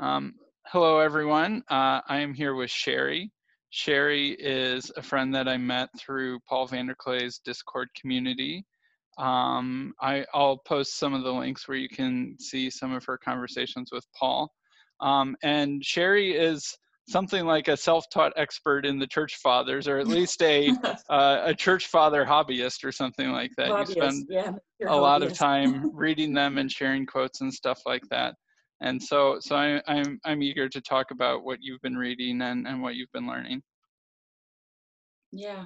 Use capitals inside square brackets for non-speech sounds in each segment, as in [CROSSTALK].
Um, hello, everyone. Uh, I am here with Sherry. Sherry is a friend that I met through Paul Vanderklay's Discord community. Um, I, will post some of the links where you can see some of her conversations with Paul. Um, and Sherry is something like a self-taught expert in the church fathers, or at [LAUGHS] least a uh, a church father hobbyist or something like that. Hobbyist, you spend yeah, [LAUGHS] a lot of time [LAUGHS] reading them and sharing quotes and stuff like that. And so, so I, I'm I'm eager to talk about what you've been reading and and what you've been learning. Yeah.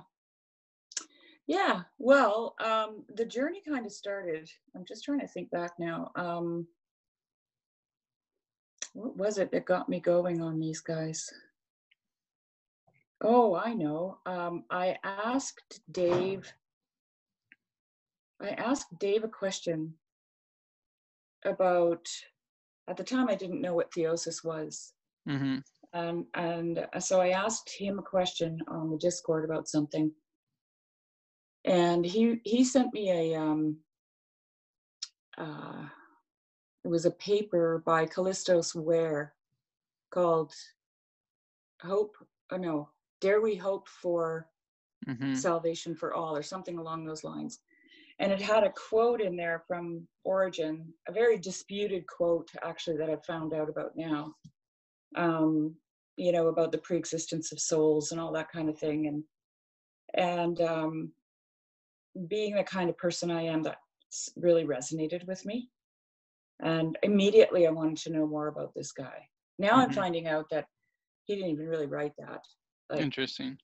Yeah, well, um, the journey kind of started. I'm just trying to think back now. Um, what was it that got me going on these guys? Oh, I know. Um, I asked Dave. I asked Dave a question about. At the time, I didn't know what theosis was, Mm-hmm. and and uh, so I asked him a question on the Discord about something, and he he sent me a um. Uh, it was a paper by Kallistos Ware called Hope, oh no, Dare We Hope for Mm-hmm. Salvation for All, or something along those lines. And it had a quote in there from Origen, a very disputed quote, actually, that I've found out about now. Um, you know, about the pre-existence of souls and all that kind of thing. And and um, being the kind of person I am, that really resonated with me and immediately i wanted to know more about this guy now mm-hmm. i'm finding out that he didn't even really write that like, interesting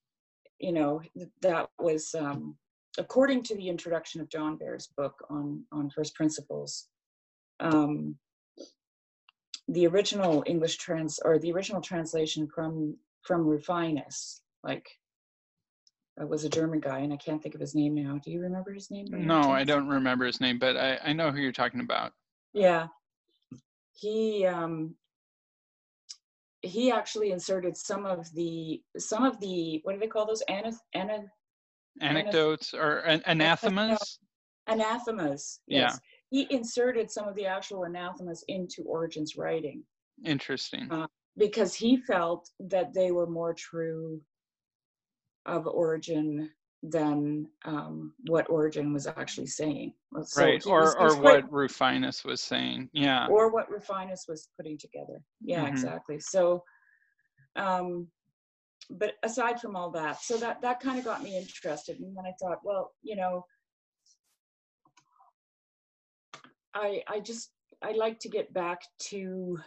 you know that was um, according to the introduction of john behr's book on on first principles um, the original english trans or the original translation from from rufinus like uh, was a german guy and i can't think of his name now. Do you remember his name? No i don't remember his name but i i know who you're talking about. Yeah. He um he actually inserted some of the some of the what do they call those? Ana, ana, anecdotes or an, [LAUGHS] anathemas anathemas yes. yeah he inserted some of the actual anathemas into origen's writing interesting uh, because he felt that they were more true of origen than um, what Origen was actually saying. So right, or was, or quite, what Rufinus was saying. Yeah. Or what Rufinus was putting together. Yeah, mm-hmm. exactly. So, um, but aside from all that, so that that kind of got me interested, and then I thought, well, you know, I I just I like to get back to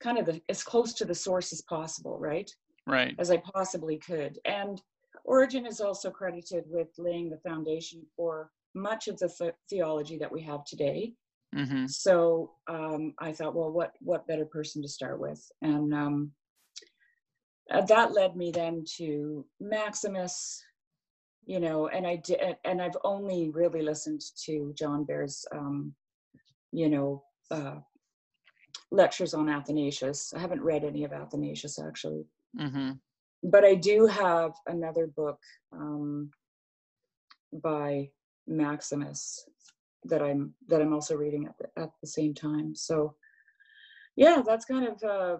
kind of the, as close to the source as possible, right? Right. As I possibly could, and Origen is also credited with laying the foundation for much of the th- theology that we have today. Mm-hmm. So um, I thought, well, what what better person to start with? And um, uh, that led me then to Maximus, you know, and I did, and I've only really listened to John Behr's, um, you know, uh, lectures on Athanasius. I haven't read any of Athanasius actually. Mm-hmm but I do have another book um, by Maximus that I'm that I'm also reading at the, at the same time. So yeah, that's kind of uh,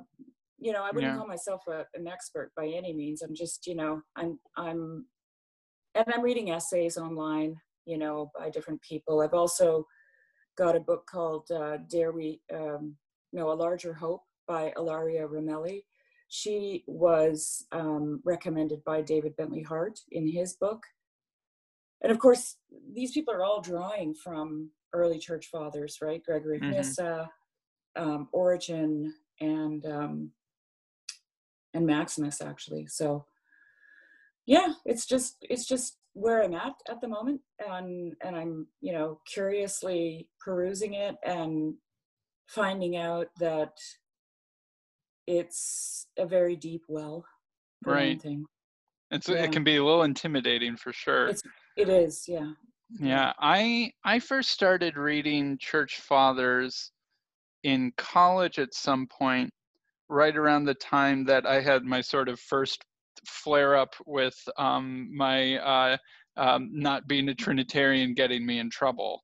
you know I wouldn't yeah. call myself a, an expert by any means. I'm just you know I'm I'm and I'm reading essays online you know by different people. I've also got a book called uh, Dare We um, No a Larger Hope by Ilaria Ramelli she was um, recommended by David Bentley Hart in his book. And of course, these people are all drawing from early church fathers, right? Gregory of mm-hmm. Nyssa, um, Origen, and um, and Maximus, actually. So, yeah, it's just it's just where I'm at at the moment, and and I'm you know curiously perusing it and finding out that it's a very deep well. Right. It's yeah. it can be a little intimidating for sure. It's, it is, yeah. Yeah, I I first started reading church fathers in college at some point, right around the time that I had my sort of first flare up with um, my uh, um, not being a Trinitarian getting me in trouble.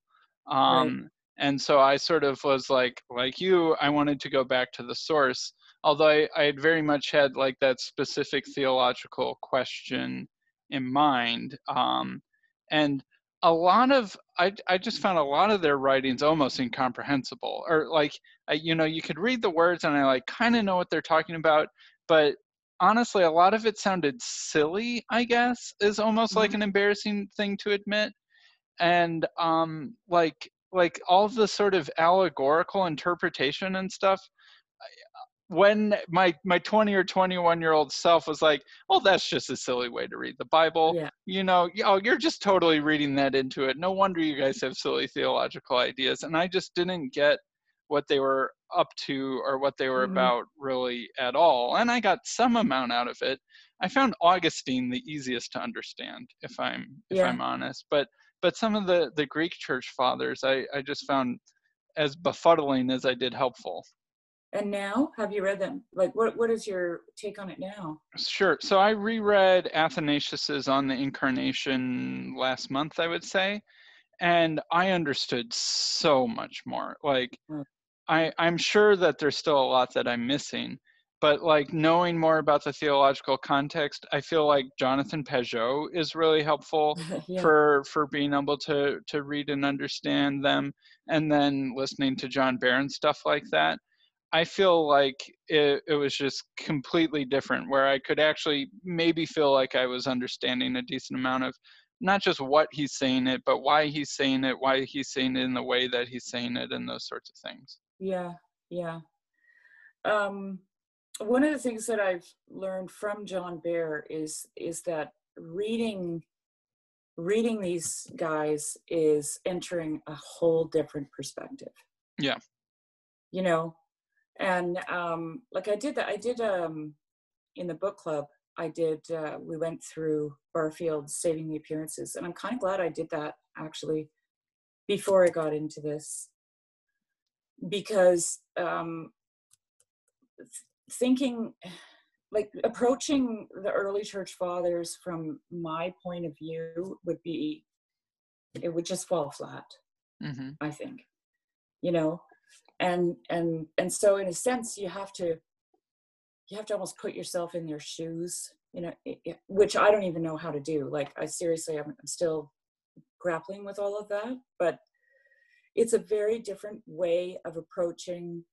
Um, right. and so i sort of was like like you i wanted to go back to the source although i, I had very much had like that specific theological question in mind um, and a lot of I, I just found a lot of their writings almost incomprehensible or like I, you know you could read the words and i like kind of know what they're talking about but honestly a lot of it sounded silly i guess is almost mm-hmm. like an embarrassing thing to admit and um like like all the sort of allegorical interpretation and stuff when my my 20 or 21 year old self was like oh that's just a silly way to read the bible yeah. you know oh you're just totally reading that into it no wonder you guys have silly theological ideas and i just didn't get what they were up to or what they were mm-hmm. about really at all and i got some amount out of it i found augustine the easiest to understand if i'm if yeah. i'm honest but but some of the the greek church fathers i i just found as befuddling as i did helpful and now, have you read them? Like, what what is your take on it now? Sure. So I reread Athanasius's On the Incarnation last month, I would say, and I understood so much more. Like, mm. I I'm sure that there's still a lot that I'm missing, but like knowing more about the theological context, I feel like Jonathan Pageau is really helpful [LAUGHS] yeah. for for being able to to read and understand them, and then listening to John Barron stuff like that. I feel like it, it was just completely different, where I could actually maybe feel like I was understanding a decent amount of not just what he's saying it, but why he's saying it, why he's saying it in the way that he's saying it, and those sorts of things. Yeah, yeah. Um, one of the things that I've learned from John Behr is is that reading reading these guys is entering a whole different perspective. Yeah. You know, and um, like I did that, I did um, in the book club. I did. Uh, we went through Barfield's Saving the Appearances, and I'm kind of glad I did that actually before I got into this because um, thinking like approaching the early church fathers from my point of view would be it would just fall flat mm-hmm. i think you know and and and so in a sense you have to you have to almost put yourself in their shoes you know it, it, which i don't even know how to do like i seriously I'm, I'm still grappling with all of that but it's a very different way of approaching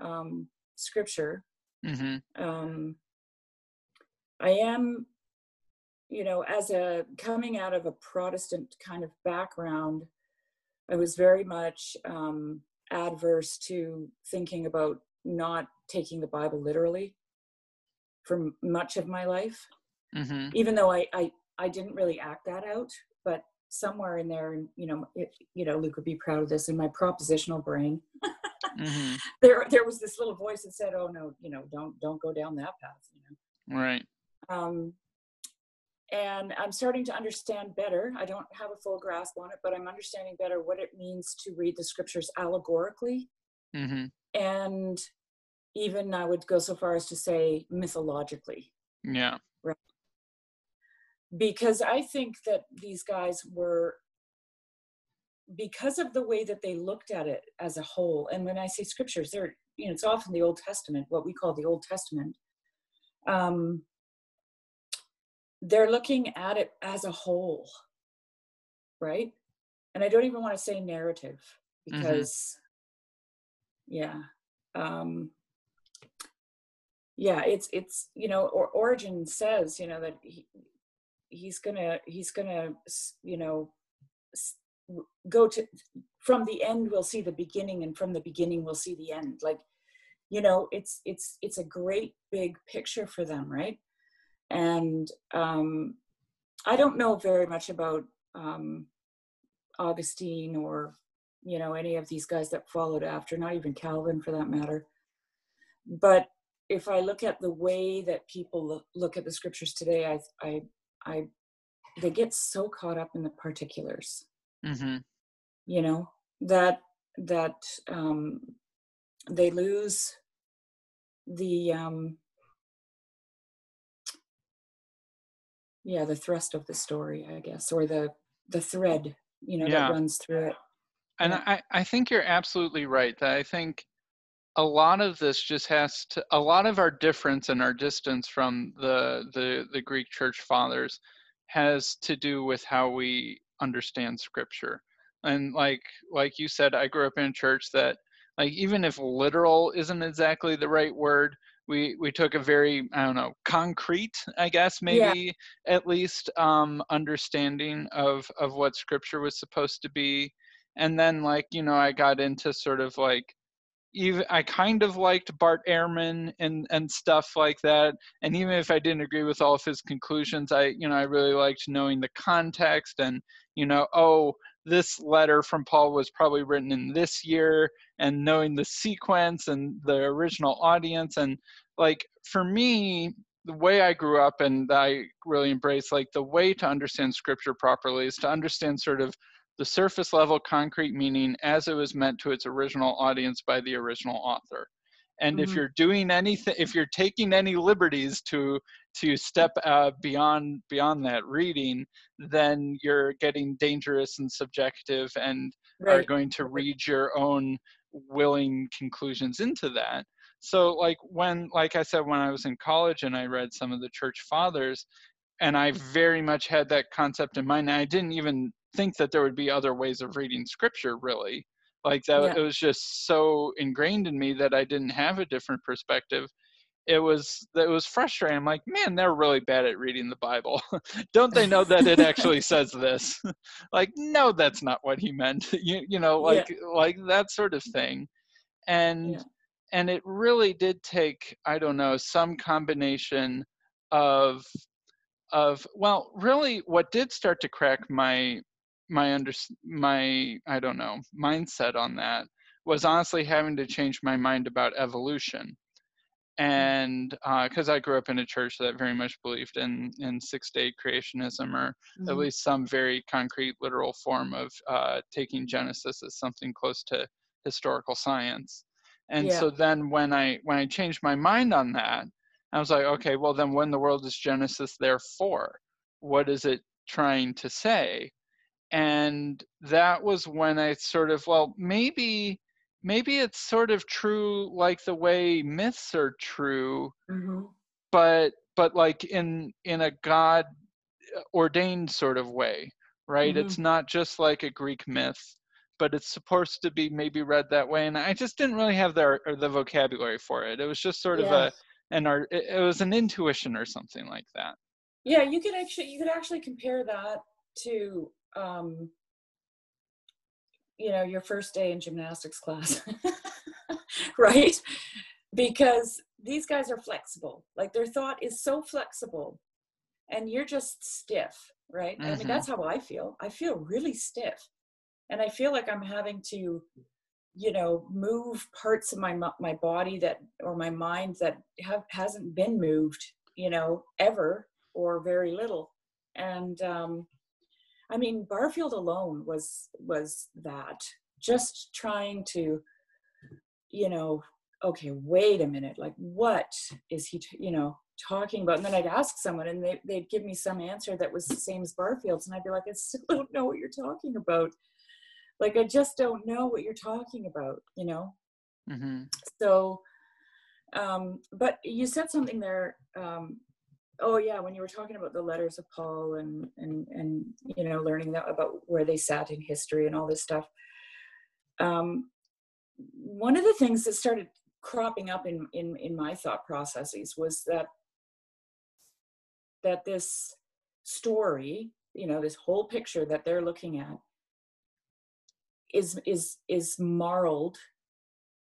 um, scripture mm-hmm. um, i am you know as a coming out of a protestant kind of background i was very much um, adverse to thinking about not taking the Bible literally for much of my life. Mm-hmm. Even though I, I I didn't really act that out, but somewhere in there, and you know, it, you know, Luke would be proud of this. In my propositional brain, mm-hmm. [LAUGHS] there there was this little voice that said, "Oh no, you know, don't don't go down that path." You know, right. Um, and I'm starting to understand better. I don't have a full grasp on it, but I'm understanding better what it means to read the scriptures allegorically. Mm-hmm. And even I would go so far as to say mythologically. Yeah. Right. Because I think that these guys were, because of the way that they looked at it as a whole, and when I say scriptures, they're, you know, it's often the Old Testament, what we call the Old Testament. Um, they're looking at it as a whole right and i don't even want to say narrative mm-hmm. because mm-hmm. yeah um yeah it's it's you know or Origen says you know that he, he's gonna he's gonna you know go to from the end we'll see the beginning and from the beginning we'll see the end like you know it's it's it's a great big picture for them right and um, I don't know very much about um, Augustine or you know any of these guys that followed after, not even Calvin for that matter. But if I look at the way that people look, look at the scriptures today, I, I, I, they get so caught up in the particulars. Mm-hmm. You know that that um, they lose the um, yeah the thrust of the story i guess or the the thread you know yeah. that runs through it and Yeah. I, I think you're absolutely right that I think a lot of this just has to a lot of our difference and our distance from the the the Greek church fathers has to do with how we understand scripture. And like like you said, I grew up in a church that like even if literal isn't exactly the right word, we we took a very I don't know concrete I guess Yeah. maybe at least um, understanding of of what scripture was supposed to be, and then like you know I got into sort of like even I kind of liked Bart Ehrman and and stuff like that. And even if I didn't agree with all of his conclusions, I you know I really liked knowing the context and you know oh this letter from Paul was probably written in this year and knowing the sequence and the original audience and like for me the way I grew up and I really embrace like the way to understand scripture properly is to understand sort of the surface level concrete meaning as it was meant to its original audience by the original author and if Mhm. you're doing anything if you're taking any liberties to to step uh, beyond beyond that reading then you're getting dangerous and subjective and are going to read your own willing conclusions into that. So like when like i said when i was in college and i read some of the church fathers and i very much had that concept in mind and i didn't even think that there would be other ways of reading scripture really like that Yeah. it was just so ingrained in me that i didn't have a different perspective it was it was frustrating i'm like man they're really bad at reading the bible [LAUGHS] don't they know that it actually says this [LAUGHS] like no that's not what he meant [LAUGHS] you, you know Yeah. like like that sort of thing and Yeah. and it really did take i don't know some combination of of well really what did start to crack my my under my i don't know mindset on that was honestly having to change my mind about evolution and because i grew up in a church that very much believed in in six day creationism or at Mhm. least some very concrete literal form of uh, taking genesis as something close to historical science and Yeah. so then when i when i changed my mind on that i was like okay well then when the world is genesis therefore what is it trying to say and that was when i sort of well maybe maybe it's sort of true like the way myths are true Mhm. but but like in in a god ordained sort of way right Mhm. it's not just like a greek myth but it's supposed to be maybe read that way and i just didn't really have the the vocabulary for it it was just sort of a an art it was an intuition or something like that Yeah, you could actually you could actually compare that to um, you know your first day in gymnastics class, [LAUGHS] right? Because these guys are flexible. Like their thought is so flexible, and you're just stiff, right? I Mhm. mean that's how I feel. I feel really stiff, and I feel like I'm having to you know move parts of my my body that or my mind that have hasn't been moved you know ever or very little and um i mean barfield alone was was that. Just trying to you know okay wait a minute like what is he t- you know talking about? And then i'd ask someone and they, they'd give me some answer that was the same as barfield's and i'd be like i still [LAUGHS] don't know what you're talking about. Like i just don't know what you're talking about you know? Hmm so um but you said something there um oh yeah when you were talking about the letters of paul and and and you know learning that about where they sat in history and all this stuff um one of the things that started cropping up in in in my thought processes was that that this story you know this whole picture that they're looking at is is is marred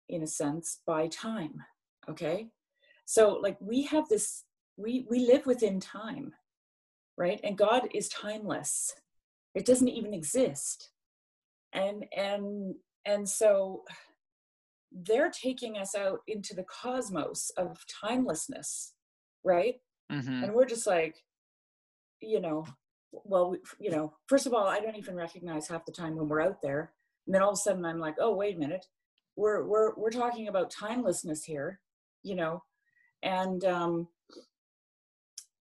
in a sense by time okay? So like we have this we we live within time right? And god is timeless. It doesn't even exist. And and and so they're taking us out into the cosmos of timelessness right? Hmm and we're just like you know well you know first of all i don't even recognize half the time when we're out there. And then all of a sudden i'm like oh wait a minute. We're we're we're talking about timelessness here you know? And um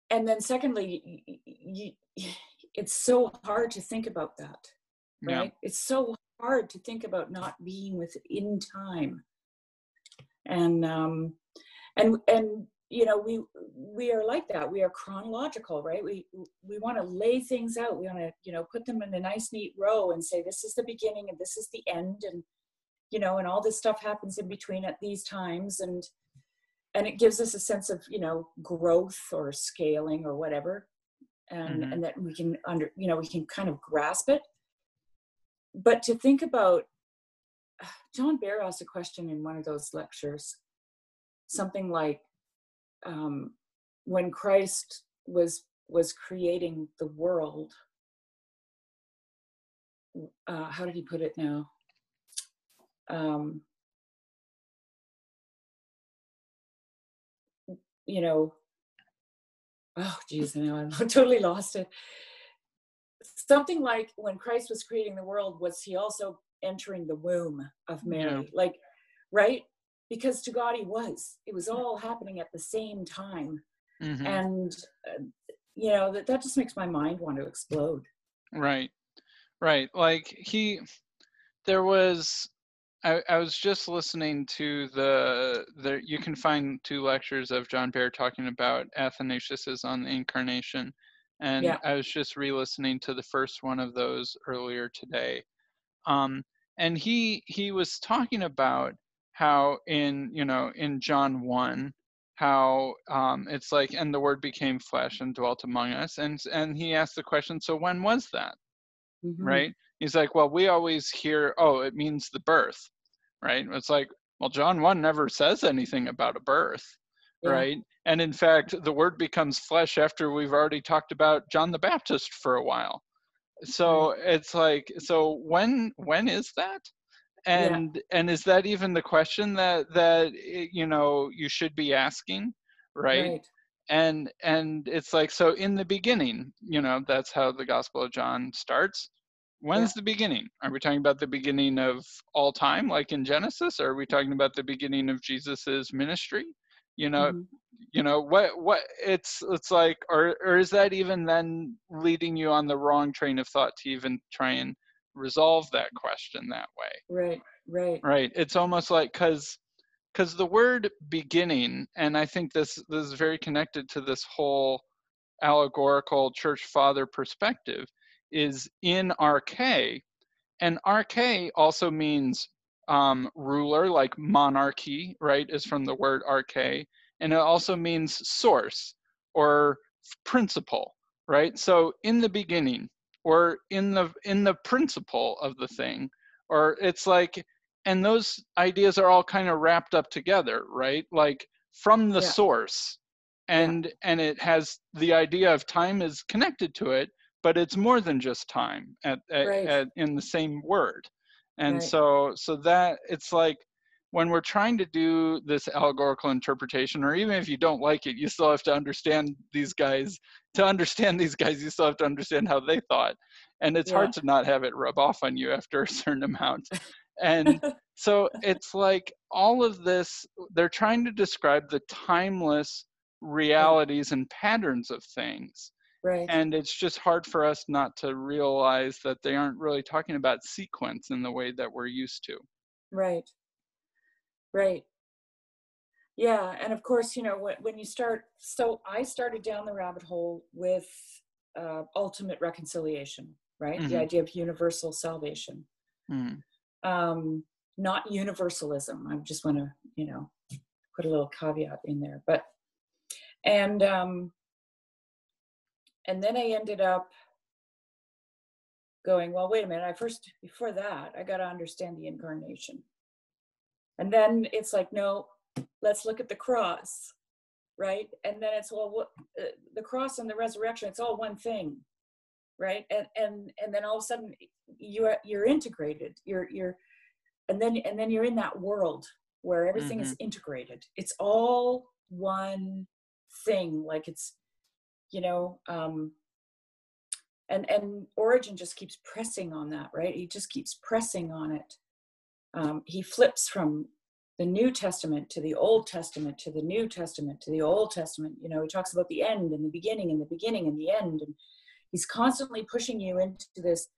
and then secondly y- y- y- it's so hard to think about that right? Yeah. it's so hard to think about not being within time. And um and and you know we we are like that. We are chronological right? We we want to lay things out. We want to you know put them in a nice neat row and say this is the beginning and this is the end and you know and all this stuff happens in between at these times. And and it gives us a sense of you know growth or scaling or whatever and Mhm. and that we can under you know we can kind of grasp it but to think about [SIGHS] john behr asked a question in one of those lectures something like um, when christ was was creating the world uh, how did he put it now um, you know oh geez now i'm [LAUGHS] totally lost it something like when christ was creating the world was he also entering the womb of mary Yeah. like right because to god he was it was all happening at the same time Mhm. and uh, you know that, that just makes my mind want to explode Right. Right. Like he there was I, I was just listening to the the you can find two lectures of John Behr talking about Athanasius's on the incarnation. And Yeah. I was just re-listening to the first one of those earlier today. Um and he he was talking about how in you know in John 1 how um, it's like and the word became flesh and dwelt among us and and he asked the question so when was that Mhm. right? He's like, well, we always hear, oh, it means the birth, right? It's like, well, John 1 never says anything about a birth, Yeah. right? And in fact, the word becomes flesh after we've already talked about John the Baptist for a while. So it's like, so when when is that? Yeah. And and is that even the question that that eh, you know you should be asking, right? right and and it's like so in the beginning you know that's how the gospel of john starts when's the beginning? Are we talking about the beginning of all time like in genesis or are we talking about the beginning of jesus's ministry? You know Mhm. you know what what it's it's like or or is that even then leading you on the wrong train of thought to even try and resolve that question that way? Right right. Right. It's almost like because because the word beginning and i think this this is very connected to this whole allegorical church father perspective is in arche and arche also means um, ruler like monarchy right is from the word arche and it also means source or principle right so in the beginning or in the in the principle of the thing or it's like and those ideas are all kind of wrapped up together right like from the Yeah. source Yeah. and and it has the idea of time is connected to it but it's more than just time at, at, Right. at in the same word. And Right. so so that it's like when we're trying to do this allegorical interpretation or even if you don't like it you still have to understand these guys to understand these guys you still have to understand how they thought. And it's hard to not have it rub off on you after a [LAUGHS] certain amount. And [LAUGHS] so it's like all of this they're trying to describe the timeless realities and patterns of things right and it's just hard for us not to realize that they aren't really talking about sequence in the way that we're used to Right. Right. Yeah. And of course, you know, when, when you start, so I started down the rabbit hole with uh, ultimate reconciliation, right? The Mhm. idea of universal salvation, Mm, um, not universalism. I just want to, you know, put a little caveat in there. But, and, um, and then I ended up going, well, wait a minute. I first, before that, I got to understand the incarnation. And then it's like, no, let's look at the cross, right? And then it's well, what uh, the cross and the resurrection, it's all one thing, right? And and and then all of a sudden you're you're integrated. You're you're and then and then you're in that world where everything is integrated. It's all one thing, like it's you know, um and and origen just keeps pressing on that right? He just keeps pressing on it. Um, he flips from the new testament to the old testament to the new testament to the old testament. You know he talks about the end and the beginning and the beginning and the end and he's constantly pushing you into this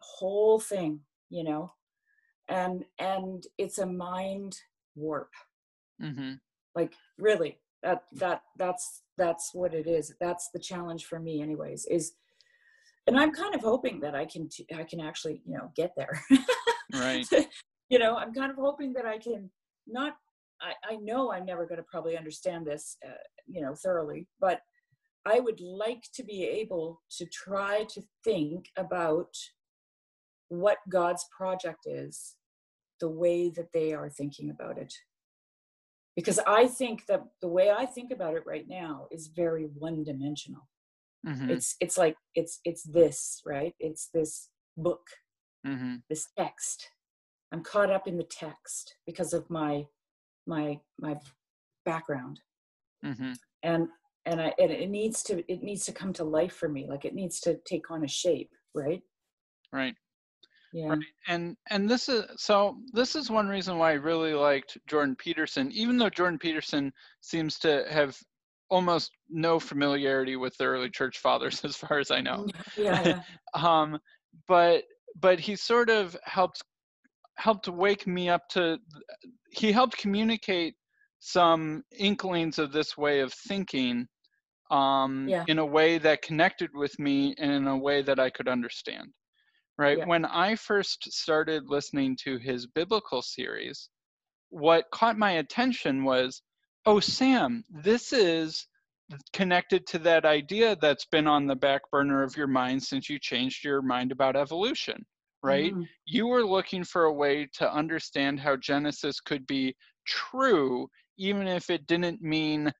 whole thing you know? And and it's a mind warp. Mm-hmm. like really that that that's that's what it is. That's the challenge for me anyways is and i'm kind of hoping that i can i can actually you know get there. Right. [LAUGHS] You know i'm kind of hoping that i can not i, I know i'm never going to probably understand this uh, you know thoroughly but i would like to be able to try to think about what god's project is the way that they are thinking about it because i think that the way i think about it right now is very one dimensional mm-hmm. it's it's like it's it's this right? It's this book mm-hmm. this text. I'm caught up in the text because of my my my background. Mm-hmm. and and i and it needs to it needs to come to life for me. Like it needs to take on a shape right? Right yeah. Right. And and this is so this is one reason why I really liked Jordan Peterson, even though Jordan Peterson seems to have almost no familiarity with the early church fathers [LAUGHS] as far as I know. Yeah. yeah. [LAUGHS] um but but he sort of helped helped wake me up to he helped communicate some inklings of this way of thinking um, yeah. in a way that connected with me and in a way that I could understand right? Yeah. When I first started listening to his biblical series, what caught my attention was, oh, Sam, this is connected to that idea that's been on the back burner of your mind since you changed your mind about evolution, right? Mm-hmm. You were looking for a way to understand how Genesis could be true, even if it didn't mean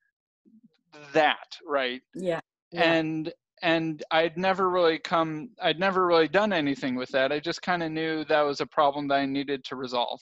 that, right? Yeah. yeah. And and I'd never really come, I'd never really done anything with that. I just kind of knew that was a problem that I needed to resolve.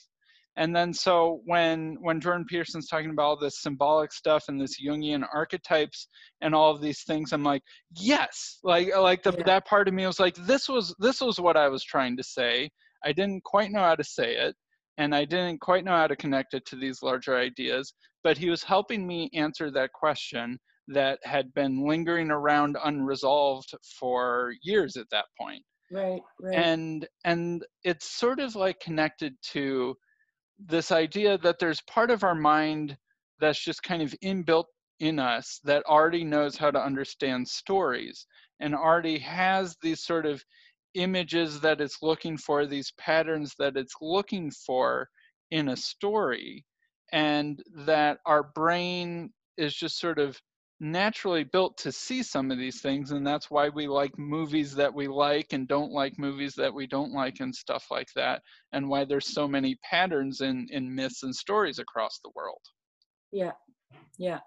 And then so when when Jordan Peterson's talking about all this symbolic stuff and this Jungian archetypes and all of these things, I'm like, yes, like like the, yeah. that part of me was like, this was this was what I was trying to say. I didn't quite know how to say it, and I didn't quite know how to connect it to these larger ideas. But he was helping me answer that question that had been lingering around unresolved for years at that point. Right right. And and it's sort of like connected to this idea that there's part of our mind that's just kind of inbuilt in us that already knows how to understand stories and already has these sort of images that it's looking for these patterns that it's looking for in a story and that our brain is just sort of naturally built to see some of these things and that's why we like movies that we like and don't like movies that we don't like and stuff like that and why there's so many patterns in in myths and stories across the world. Yeah yeah.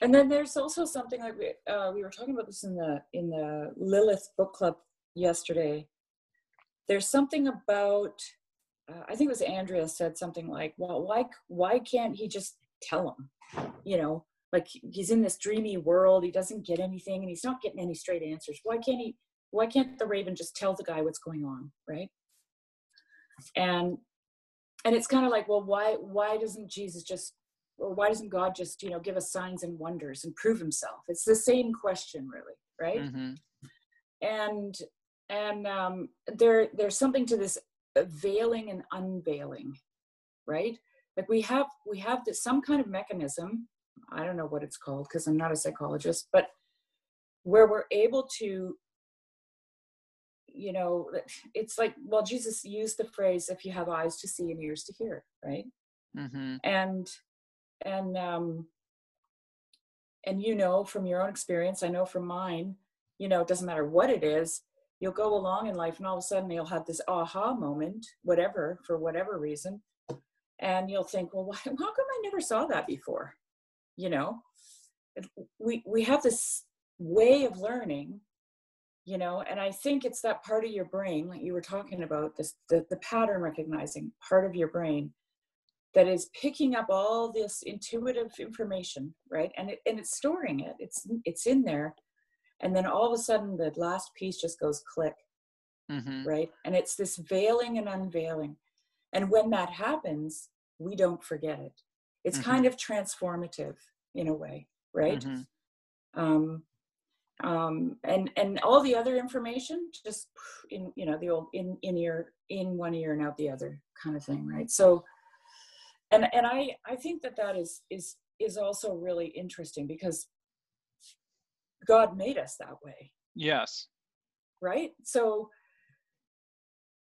And then there's also something like we, uh, we were talking about this in the in the lilith book club yesterday. There's something about uh, i think it was andrea said something like well why why can't he just tell him you know like he's in this dreamy world he doesn't get anything and he's not getting any straight answers. Why can't he why can't the raven just tell the guy what's going on right? And and it's kind of like well why why doesn't jesus just or why doesn't god just you know give us signs and wonders and prove himself? It's the same question really right? Mm-hmm. and and um there there's something to this veiling and unveiling right? Like we have we have this some kind of mechanism I don't know what it's called because I'm not a psychologist, but where we're able to, you know, it's like, well, Jesus used the phrase, if you have eyes to see and ears to hear, right? Mm-hmm. And, and, um, and you know from your own experience, I know from mine, you know, it doesn't matter what it is, you'll go along in life and all of a sudden you'll have this aha moment, whatever, for whatever reason. And you'll think, well, [LAUGHS] why, how come I never saw that before? You know we we have this way of learning you know and i think it's that part of your brain like you were talking about this the, the pattern recognizing part of your brain that is picking up all this intuitive information right? And it, and it's storing it. It's it's in there. And then all of a sudden the last piece just goes click mm-hmm. right? And it's this veiling and unveiling. And when that happens we don't forget it it's mm-hmm. kind of transformative in a way right mm-hmm. um, um, and and all the other information just in you know the old in in ear in one ear and out the other kind of thing right so and and i i think that that is is is also really interesting because god made us that way yes right so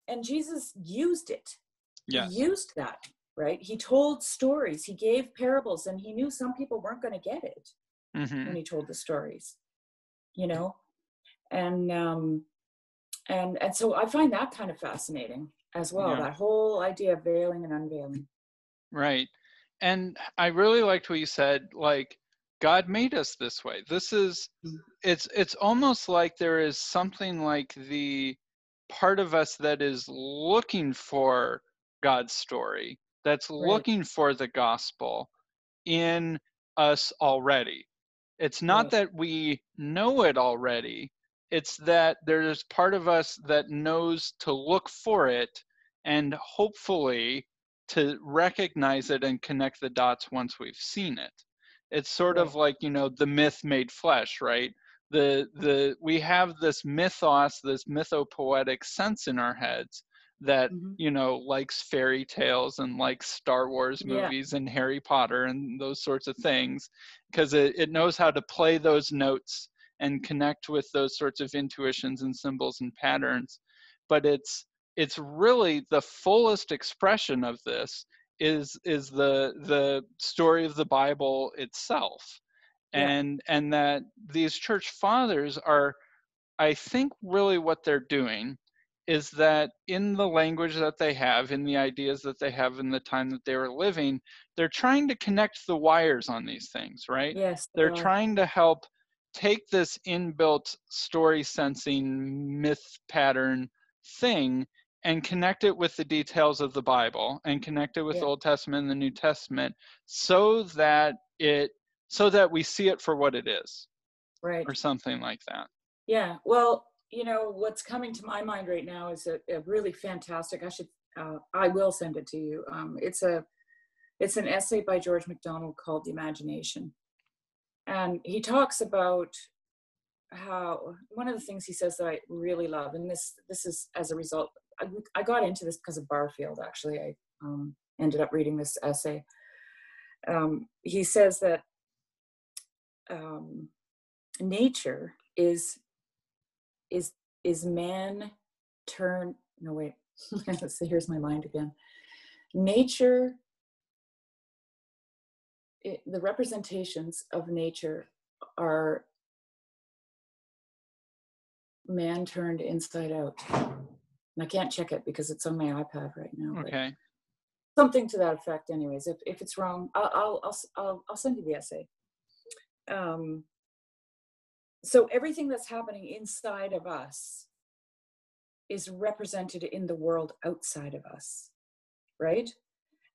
and jesus used it yes. he used that right he told stories he gave parables and he knew some people weren't going to get it mm-hmm. when he told the stories you know and um and and so i find that kind of fascinating as well Yeah. that whole idea of veiling and unveiling Right. And I really liked what you said, like God made us this way. This is it's it's almost like there is something like the part of us that is looking for God's story, that's Right. looking for the gospel in us already. It's not Right. that we know it already. It's that there's part of us that knows to look for it and hopefully to recognize it and connect the dots once we've seen it. It's sort of like, you know, the myth made flesh, right? The the we have this mythos, this mythopoetic sense in our heads that, Mhm. you know, likes fairy tales and likes Star Wars Yeah. movies and Harry Potter and those sorts of things because it, it knows how to play those notes and connect with those sorts of intuitions and symbols and patterns. But it's it's really the fullest expression of this is is the the story of the bible itself Yeah. and and that these church fathers are i think really what they're doing is that in the language that they have in the ideas that they have in the time that they were living they're trying to connect the wires on these things right? Yes they they're trying to help take this inbuilt story sensing myth pattern thing and connect it with the details of the bible and connect it with Yeah. old testament and the new testament so that it so that we see it for what it is right. or something like that. Yeah well you know what's coming to my mind right now is a, a really fantastic i should uh, i will send it to you. Um, it's a it's an essay by george macdonald called the imagination. And he talks about how one of the things he says that i really love and this this is as a result i, I got into this because of barfield actually. I um, ended up reading this essay. Um, he says that um, nature is is is man turn no wait [LAUGHS] let's here's my mind again. Nature it, the representations of nature are man turned inside out. And i can't check it because it's on my ipad right now okay. something to that effect anyways. If, if it's wrong I'll, I'll i'll I'll send you the essay. Um so everything that's happening inside of us is represented in the world outside of us right?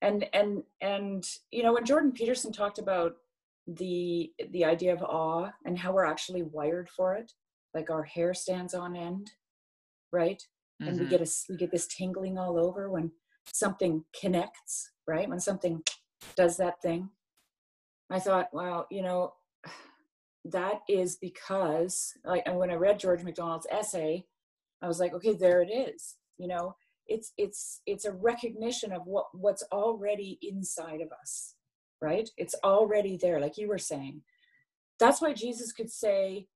And and and you know when jordan peterson talked about the the idea of awe and how we're actually wired for it like our hair stands on end right? And we Mhm. get a we get this tingling all over when something connects right? When something does that thing. I thought wow you know that is because like and when i read george macdonald's essay i was like okay there it is you know? It's it's it's a recognition of what what's already inside of us right? It's already there like you were saying. That's why jesus could say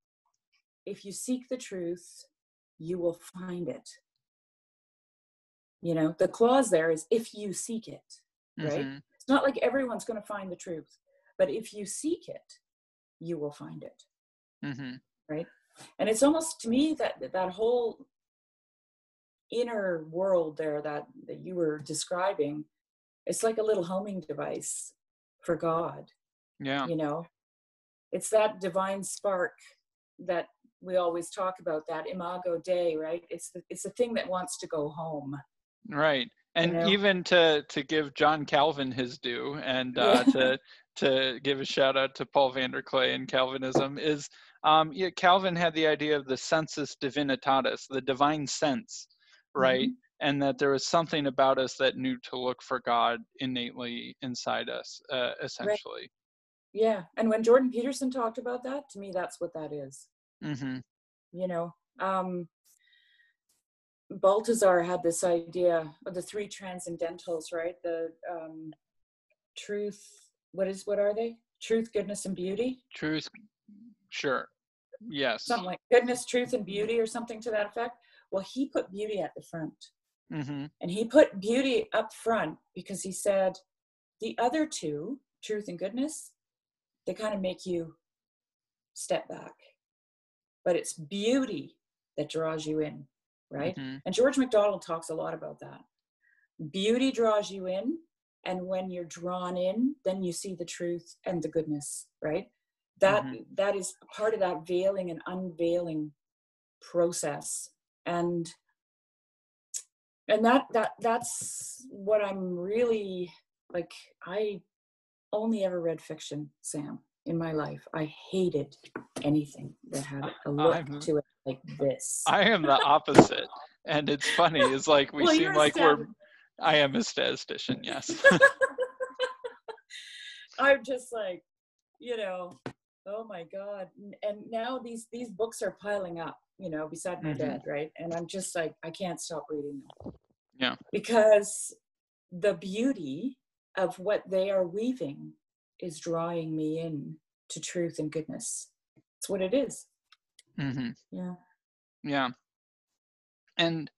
if you seek the truth you will find it. You know the clause there is if you seek it right? Mhm. it's not like everyone's going to find the truth but if you seek it you will find it. Mhm. right? And it's almost to me that that whole inner world there that that you were describing it's like a little homing device for god yeah. you know? It's that divine spark that we always talk about that imago dei right? It's the it's the thing that wants to go home. Right and know? even to to give john calvin his due and uh, to to give a shout out to paul vanderklay and calvinism is um yeah calvin had the idea of the sensus divinitatis the divine sense right Mhm. and that there was something about us that knew to look for god innately inside us uh, essentially yeah and when jordan peterson talked about that to me that's what that is Mm-hmm. You know, um, Balthasar had this idea of the three transcendentals, right? The um, truth. What is? What are they? Truth, goodness, and beauty. Truth. Sure. Yes. Something like goodness, truth, and beauty, or something to that effect. Well, he put beauty at the front. Mm-hmm. And he put beauty up front because he said the other two, truth and goodness, they kind of make you step back. But it's beauty that draws you in, right? Mm-hmm. And George MacDonald talks a lot about that. Beauty draws you in, and when you're drawn in, then you see the truth and the goodness, right? That Mhm. that is part of that veiling and unveiling process. And and that that that's what I'm really like I only ever read fiction, Sam, in my life. I hated anything that had a look I'm- to it like this. I am the opposite. And it's funny, it's like we [LAUGHS] Well, seem like we're I am a statistician, yes. [LAUGHS] I'm just like, you know, oh my god! And now these these books are piling up, you know, beside my Mhm. bed, right? And I'm just like, I can't stop reading them. Yeah. Because the beauty of what they are weaving is drawing me in to truth and goodness. It's what it is. Hmm Yeah. Yeah. And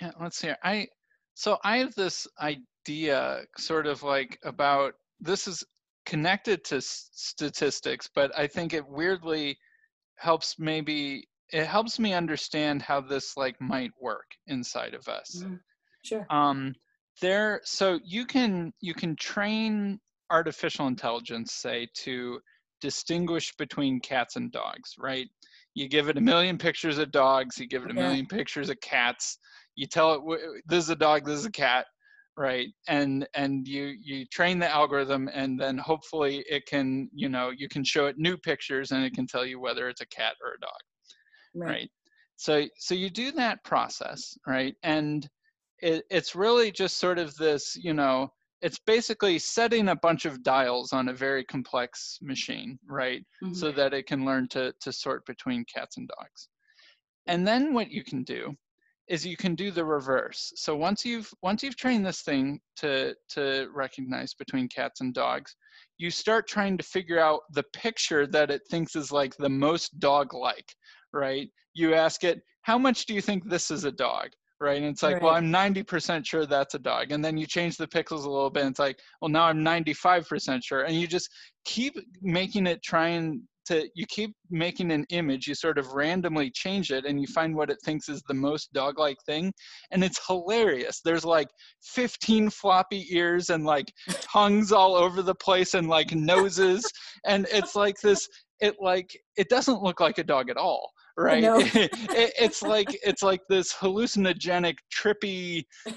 yeah, let's see. I so I have this idea sort of like about this is connected to s- statistics, but I think it weirdly helps maybe it helps me understand how this like might work inside of us. Mhm. Sure. um there so you can you can train artificial intelligence say to distinguish between cats and dogs right you give it a million pictures of dogs you give it a million pictures of cats. You tell it this is a dog this is a cat right? And and you you train the algorithm and then hopefully it can you know you can show it new pictures and it can tell you whether it's a cat or a dog right? So so you do that process right? And it, it's really just sort of this you know it's basically setting a bunch of dials on a very complex machine right? Mhm. so that it can learn to to sort between cats and dogs. And then what you can do is you can do the reverse. So once you've once you've trained this thing to to recognize between cats and dogs you start trying to figure out the picture that it thinks is like the most dog like right? You ask it how much do you think this is a dog right? And it's like well i'm 90% sure that's a dog. And then you change the pixels a little bit and it's like well now i'm 95% sure. And you just keep making it trying to you keep making an image you sort of randomly change it and you find what it thinks is the most dog-like thing and it's hilarious. There's like 15 floppy ears and like [LAUGHS] tongues all over the place and like noses and it's like this it like it doesn't look like a dog at all right [LAUGHS] it, it's like it's like this hallucinogenic trippy uh,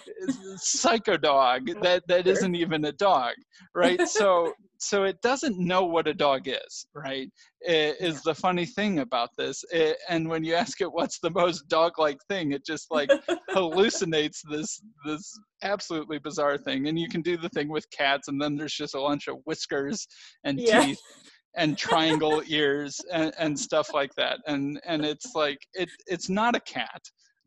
psycho dog [LAUGHS] that that Sure. isn't even a dog right so so it doesn't know what a dog is right i- is the funny thing about this I- and when you ask it what's the most dog like thing it just like [LAUGHS] hallucinates this this absolutely bizarre thing and you can do the thing with cats and then there's just a bunch of whiskers and Yeah. teeth and triangle ears and, and stuff like that. And and it's like it it's not a cat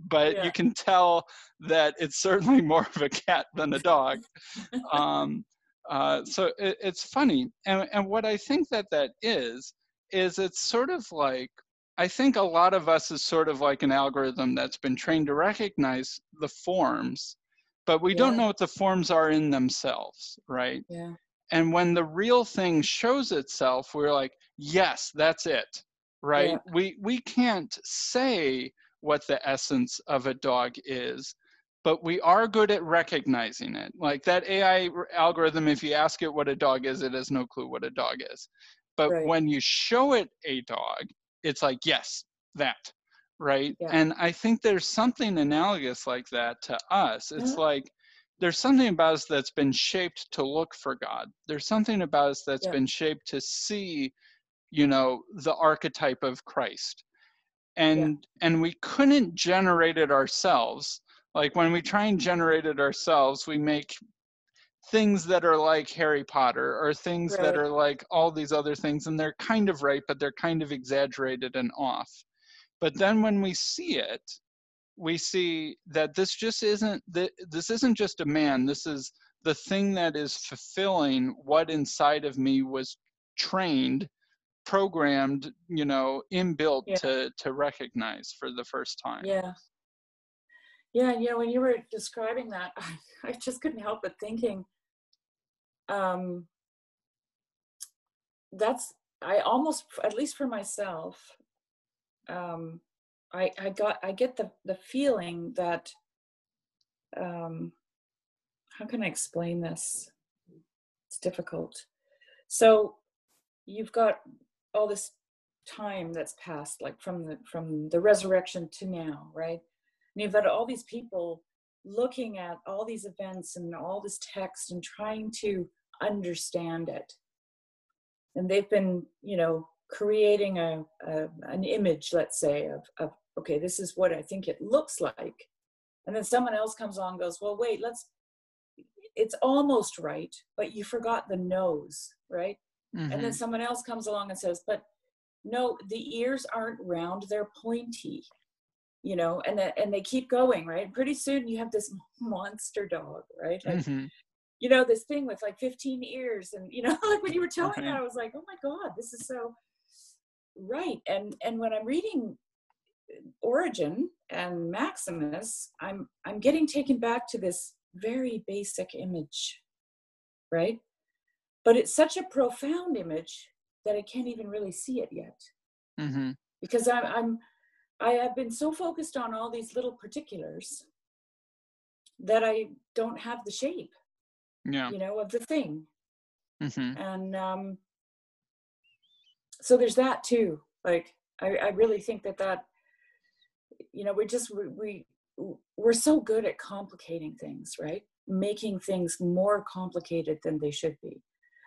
but Yeah. you can tell that it's certainly [LAUGHS] more of a cat than a dog. Um, uh, so it, it's funny. And, and what i think that that is is it's sort of like i think a lot of us is sort of like an algorithm that's been trained to recognize the forms but we don't know what the forms are in themselves right? Yeah. And when the real thing shows itself we're like yes that's it right Yeah. we we can't say what the essence of a dog is but we are good at recognizing it like that ai algorithm if you ask it what a dog is it has no clue what a dog is but Right. when you show it a dog it's like yes that right Yeah. and i think there's something analogous like that to us it's Mhm. like there's something about us that's been shaped to look for God. There's something about us that's Yeah. been shaped to see, you know, the archetype of Christ. And and we couldn't generate it ourselves. Like when we try and generate it ourselves, we make things that are like Harry Potter or things Right. that are like all these other things and they're kind of right but they're kind of exaggerated and off. But then when we see it, we see that this just isn't th- this isn't just a man, this is the thing that is fulfilling what inside of me was trained programmed you know inbuilt Yeah. to to recognize for the first time Yeah. Yeah, you know, when you were describing that, [LAUGHS] I just couldn't help but thinking, um, that's, I almost, at least for myself, um, I, I got, I get the, the feeling that, um, how can I explain this? It's difficult. So you've got all this time that's passed, like from the, from the resurrection to now, right? And you've got all these people looking at all these events and all this text and trying to understand it. And they've been, you know, creating a, a an image, let's say, of, of okay, this is what I think it looks like. And then someone else comes on and goes, well, wait, let's it's almost right, but you forgot the nose, right? and then Mhm. someone else comes along and says but no the ears aren't round they're pointy you know and the, and they keep going right pretty soon you have this [LAUGHS] monster dog right like Mhm. you know this thing with like 15 ears and you know [LAUGHS] like when you were telling that Right. i was like oh my god this is so right and and when i'm reading origen and maximus i'm i'm getting taken back to this very basic image right? But it's such a profound image that i can't even really see it yet. Mhm. because i'm i'm i have been so focused on all these little particulars that i don't have the shape yeah. you know of the thing. Mhm. and um so there's that too. Like i, I really think that that you know we just we, we we're so good at complicating things right making things more complicated than they should be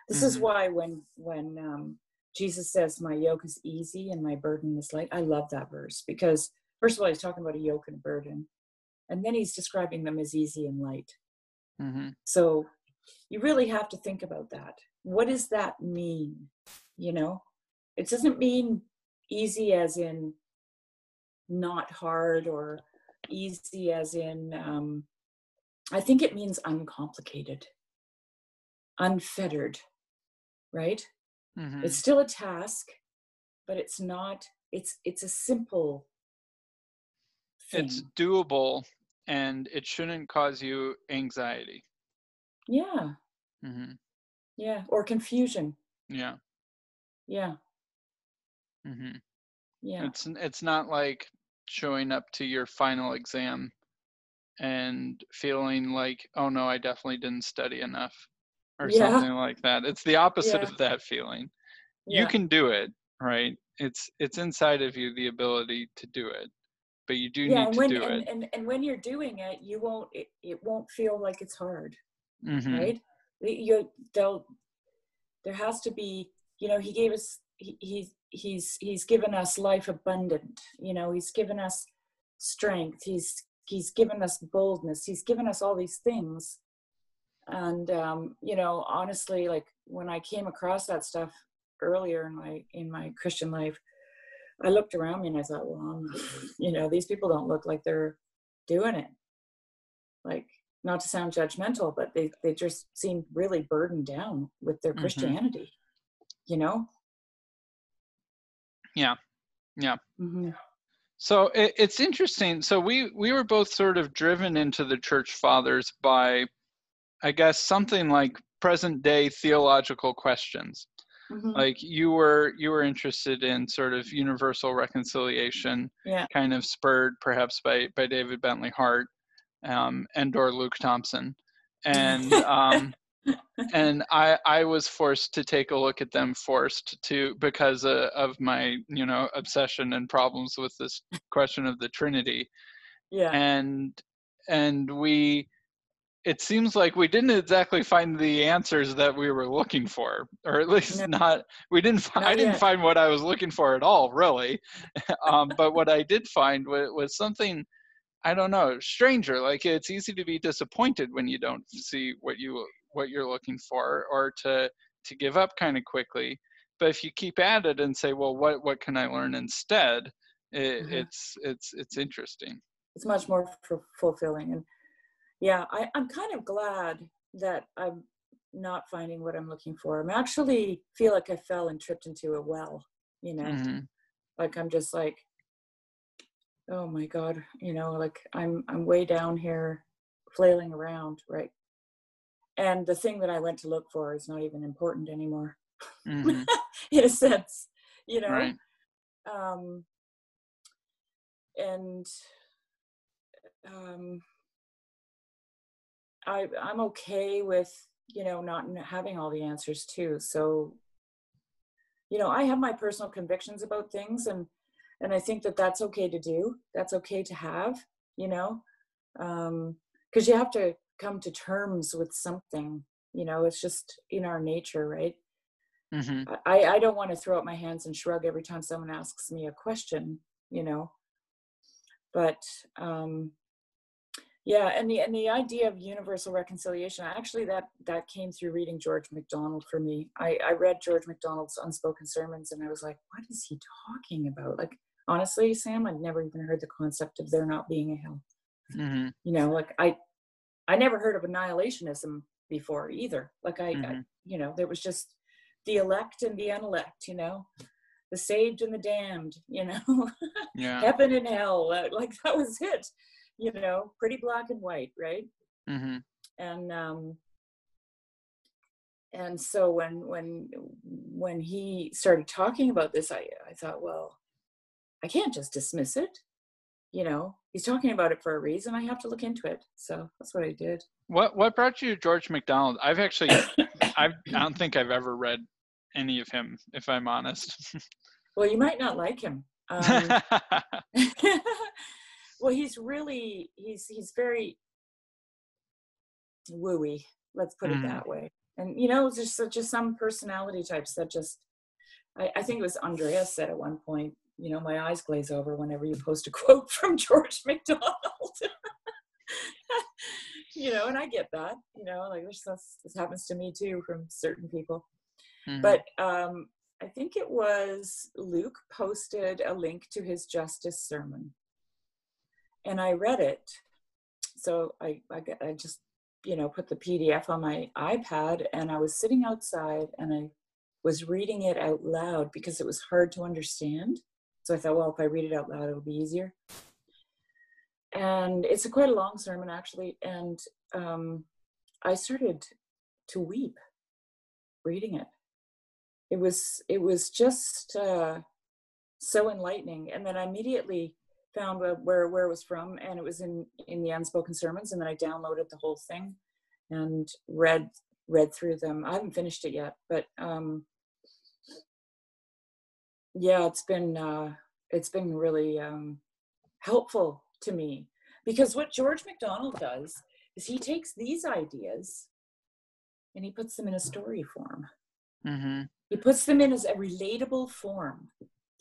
this is Mhm. why when when um jesus says my yoke is easy and my burden is light i love that verse because first of all he's talking about a yoke and a burden and then he's describing them as easy and light Mhm. so you really have to think about that. What does that mean? You know, it doesn't mean easy as in not hard or easy as in, um, I think it means uncomplicated, unfettered, right? Mhm. It's still a task, but it's not, it's, it's a simple thing. it's doable and it shouldn't cause you anxiety yeah, mm-hmm. yeah, or confusion. yeah Yeah, mm-hmm. yeah, it's it's not like showing up to your final exam and feeling like oh no i definitely didn't study enough or Yeah. something like that it's the opposite Yeah. of that feeling yeah. you can do it right it's it's inside of you the ability to do it but you do need and to when do and, it and and when you're doing it you won't it, it won't feel like it's hard Mhm. right you they'll there has to be you know he gave us he, he's he's he's given us life abundant you know he's given us strength he's he's given us boldness he's given us all these things. And um you know honestly like when i came across that stuff earlier in my in my christian life i looked around me and i thought well I'm, [LAUGHS] you know these people don't look like they're doing it. Like not to sound judgmental but they they just seem really burdened down with their Mhm. christianity you know Yeah. Yeah. hmm So it, it's interesting. So we we were both sort of driven into the church fathers by, I guess, something like present day theological questions. hmm Like you were you were interested in sort of universal reconciliation, yeah kind of spurred perhaps by by David Bentley Hart, um, and or Luke Thompson, and [LAUGHS] um, and I I was forced to take a look at them forced to because uh, of my you know obsession and problems with this question of the Trinity [LAUGHS] yeah and and we it seems like we didn't exactly find the answers that we were looking for or at least No. not we didn't fi- i didn't yet. find what i was looking for at all really [LAUGHS] um, but what i did find was, was something i don't know stranger like it's easy to be disappointed when you don't see what you what you're looking for or to to give up kind of quickly. But if you keep at it and say well what what can i learn instead? it, mm-hmm. it's it's it's interesting. It's much more f- fulfilling and yeah I, i'm kind of glad that i'm not finding what i'm looking for. I'm actually feel like i fell and tripped into a well you know? Mm-hmm. like i'm just like oh my god you know like i'm i'm way down here flailing around right and the thing that i went to look for is not even important anymore. Mm-hmm. [LAUGHS] in a sense you know? Right. um and um i i'm okay with you know not having all the answers too. So you know i have my personal convictions about things and and i think that that's okay to do. That's okay to have you know? Um because you have to come to terms with something you know it's just in our nature right? Mm-hmm. i i don't want to throw up my hands and shrug every time someone asks me a question you know? But um yeah and the and the idea of universal reconciliation actually that that came through reading george macdonald for me. I i read george macdonald's unspoken sermons and i was like what is he talking about? Like honestly sam i'd never even heard the concept of there not being a hell. Mm-hmm. you know like i i never heard of annihilationism before either like I, mm-hmm. I you know there was just the elect and the unelect you know the saved and the damned you know [LAUGHS] yeah. heaven and hell like that was it you know, pretty black and white, right? Mm-hmm. And um, and so when when when he started talking about this, I I thought, well, I can't just dismiss it. You know, he's talking about it for a reason. I have to look into it. So that's what I did. What what brought you to George MacDonald? I've actually [COUGHS] I've, I don't think I've ever read any of him, if I'm honest. [LAUGHS] well, you might not like him. Um, [LAUGHS] [LAUGHS] well he's really he's he's very wooey let's put mm. it that way and you know there's such just some personality types that just I, I think it was andrea said at one point you know my eyes glaze over whenever you post a [LAUGHS] quote from george macdonald [LAUGHS] you know and i get that you know like this, this happens to me too from certain people mm-hmm. but um i think it was luke posted a link to his justice sermon and I read it. So I, I, I just, you know, put the PDF on my iPad and I was sitting outside and I was reading it out loud because it was hard to understand. So I thought, well, if I read it out loud, it'll be easier. And it's a quite a long sermon actually. And um, I started to weep reading it. It was, it was just uh, so enlightening. And then I immediately found where where it was from, and it was in in the unspoken sermons. And then I downloaded the whole thing and read read through them. I haven't finished it yet, but um, yeah, it's been uh, it's been really um, helpful to me because what George MacDonald does is he takes these ideas and he puts them in a story form. Mm-hmm. He puts them in as a relatable form,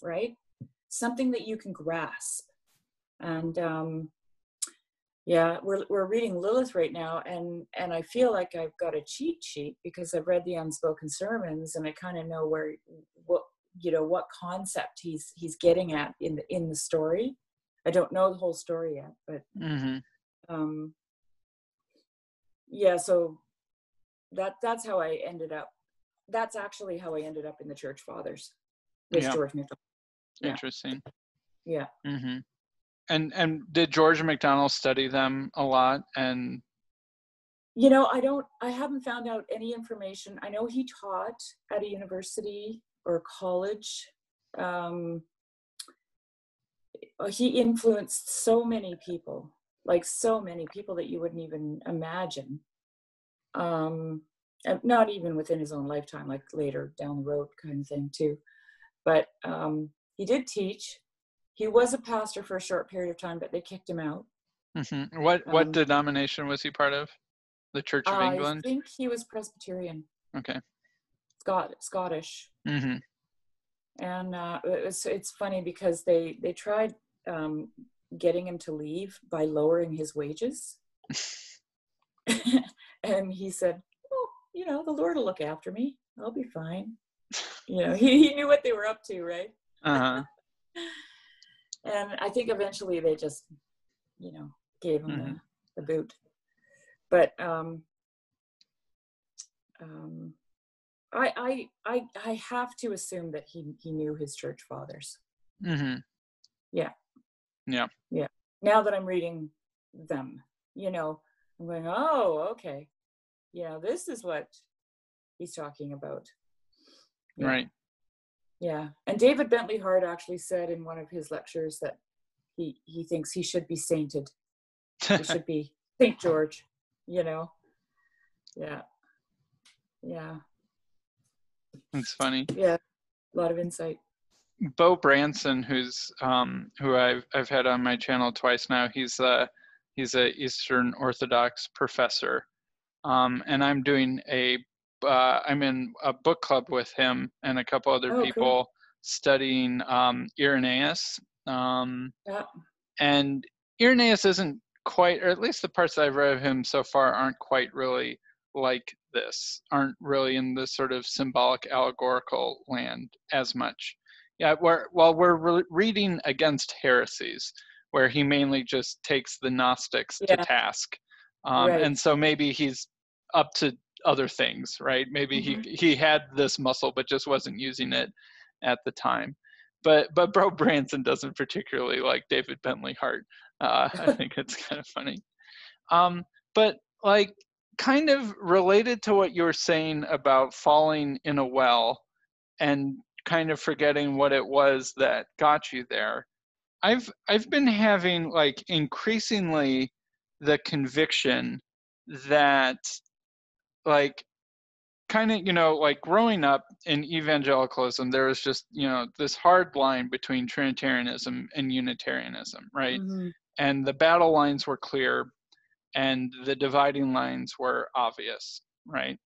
right? Something that you can grasp and um, yeah we're, we're reading lilith right now and and i feel like i've got a cheat sheet because i've read the unspoken sermons and i kind of know where what you know what concept he's he's getting at in the in the story i don't know the whole story yet but mm-hmm. um yeah so that that's how i ended up that's actually how i ended up in the church fathers with yeah. george MacDonald. Yeah. interesting yeah mm-hmm. And and did George MacDonald study them a lot? And you know, I don't. I haven't found out any information. I know he taught at a university or college. Um, he influenced so many people, like so many people that you wouldn't even imagine. Um, not even within his own lifetime, like later down the road, kind of thing too. But um, he did teach he was a pastor for a short period of time, but they kicked him out. Mm-hmm. What what um, denomination was he part of? The Church of England. I think he was Presbyterian. Okay. Scott Scottish. Mm-hmm. And uh, it was, it's funny because they they tried um, getting him to leave by lowering his wages, [LAUGHS] and he said, "Well, you know, the Lord will look after me. I'll be fine. [LAUGHS] You know, he, he knew what they were up to, right? Uh-huh. [LAUGHS] and I think eventually they just, you know, gave him Mhm. the, the boot. But um, um, I, I, I, I have to assume that he, he knew his church fathers. hmm Yeah. Yeah. Yeah. Now that I'm reading them, you know, I'm going, oh, okay. Yeah, this is what he's talking about. Yeah. Right. Yeah. And David Bentley Hart actually said in one of his lectures that he, he thinks he should be sainted. He should [LAUGHS] be Saint George, you know? Yeah. Yeah. It's funny. Yeah. A lot of insight. Beau Branson, who's um, who I've I've had on my channel twice now. He's a he's a Eastern Orthodox professor, um, and I'm doing a uh, I'm in a book club with him and a couple other Oh, cool. people studying um, Irenaeus. Um, Yeah. and Irenaeus isn't quite, or at least the parts that I've read of him so far aren't quite really like this, aren't really in this sort of symbolic allegorical land as much. Yeah, where, while we're re- reading against heresies, where he mainly just takes the Gnostics Yeah. to task. Um, Right. And so maybe he's up to other things, right? Maybe Mhm. he, he had this muscle, but just wasn't using it at the time. But but Beau Branson doesn't particularly like David Bentley Hart. Uh, I [LAUGHS] think it's kind of funny. Um, but like kind of related to what you were saying about falling in a well and kind of forgetting what it was that got you there. I've I've been having like increasingly the conviction that like kind of you know like growing up in evangelicalism there was just you know this hard line between trinitarianism and unitarianism right Mhm. and the battle lines were clear and the dividing lines were obvious right?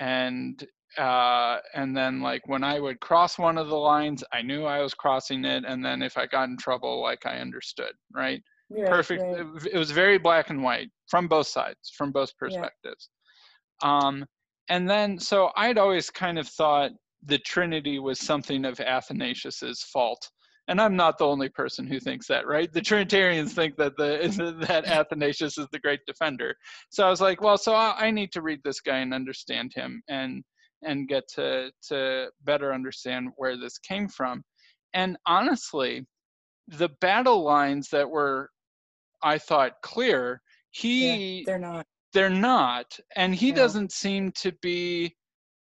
And uh and then like when i would cross one of the lines i knew i was crossing it and then if i got in trouble like i understood right? Right, perfect. right. it was very black and white from both sides from both perspectives. Um and then so i'd always kind of thought the trinity was something of athanasius's fault and i'm not the only person who thinks that right? The trinitarians think that the [LAUGHS] that athanasius is the great defender. So i was like well so i, I need to read this guy and understand him and and get to to better understand where this came from. And honestly the battle lines that were i thought clear he Yeah, they're not. they're not. And he No. doesn't seem to be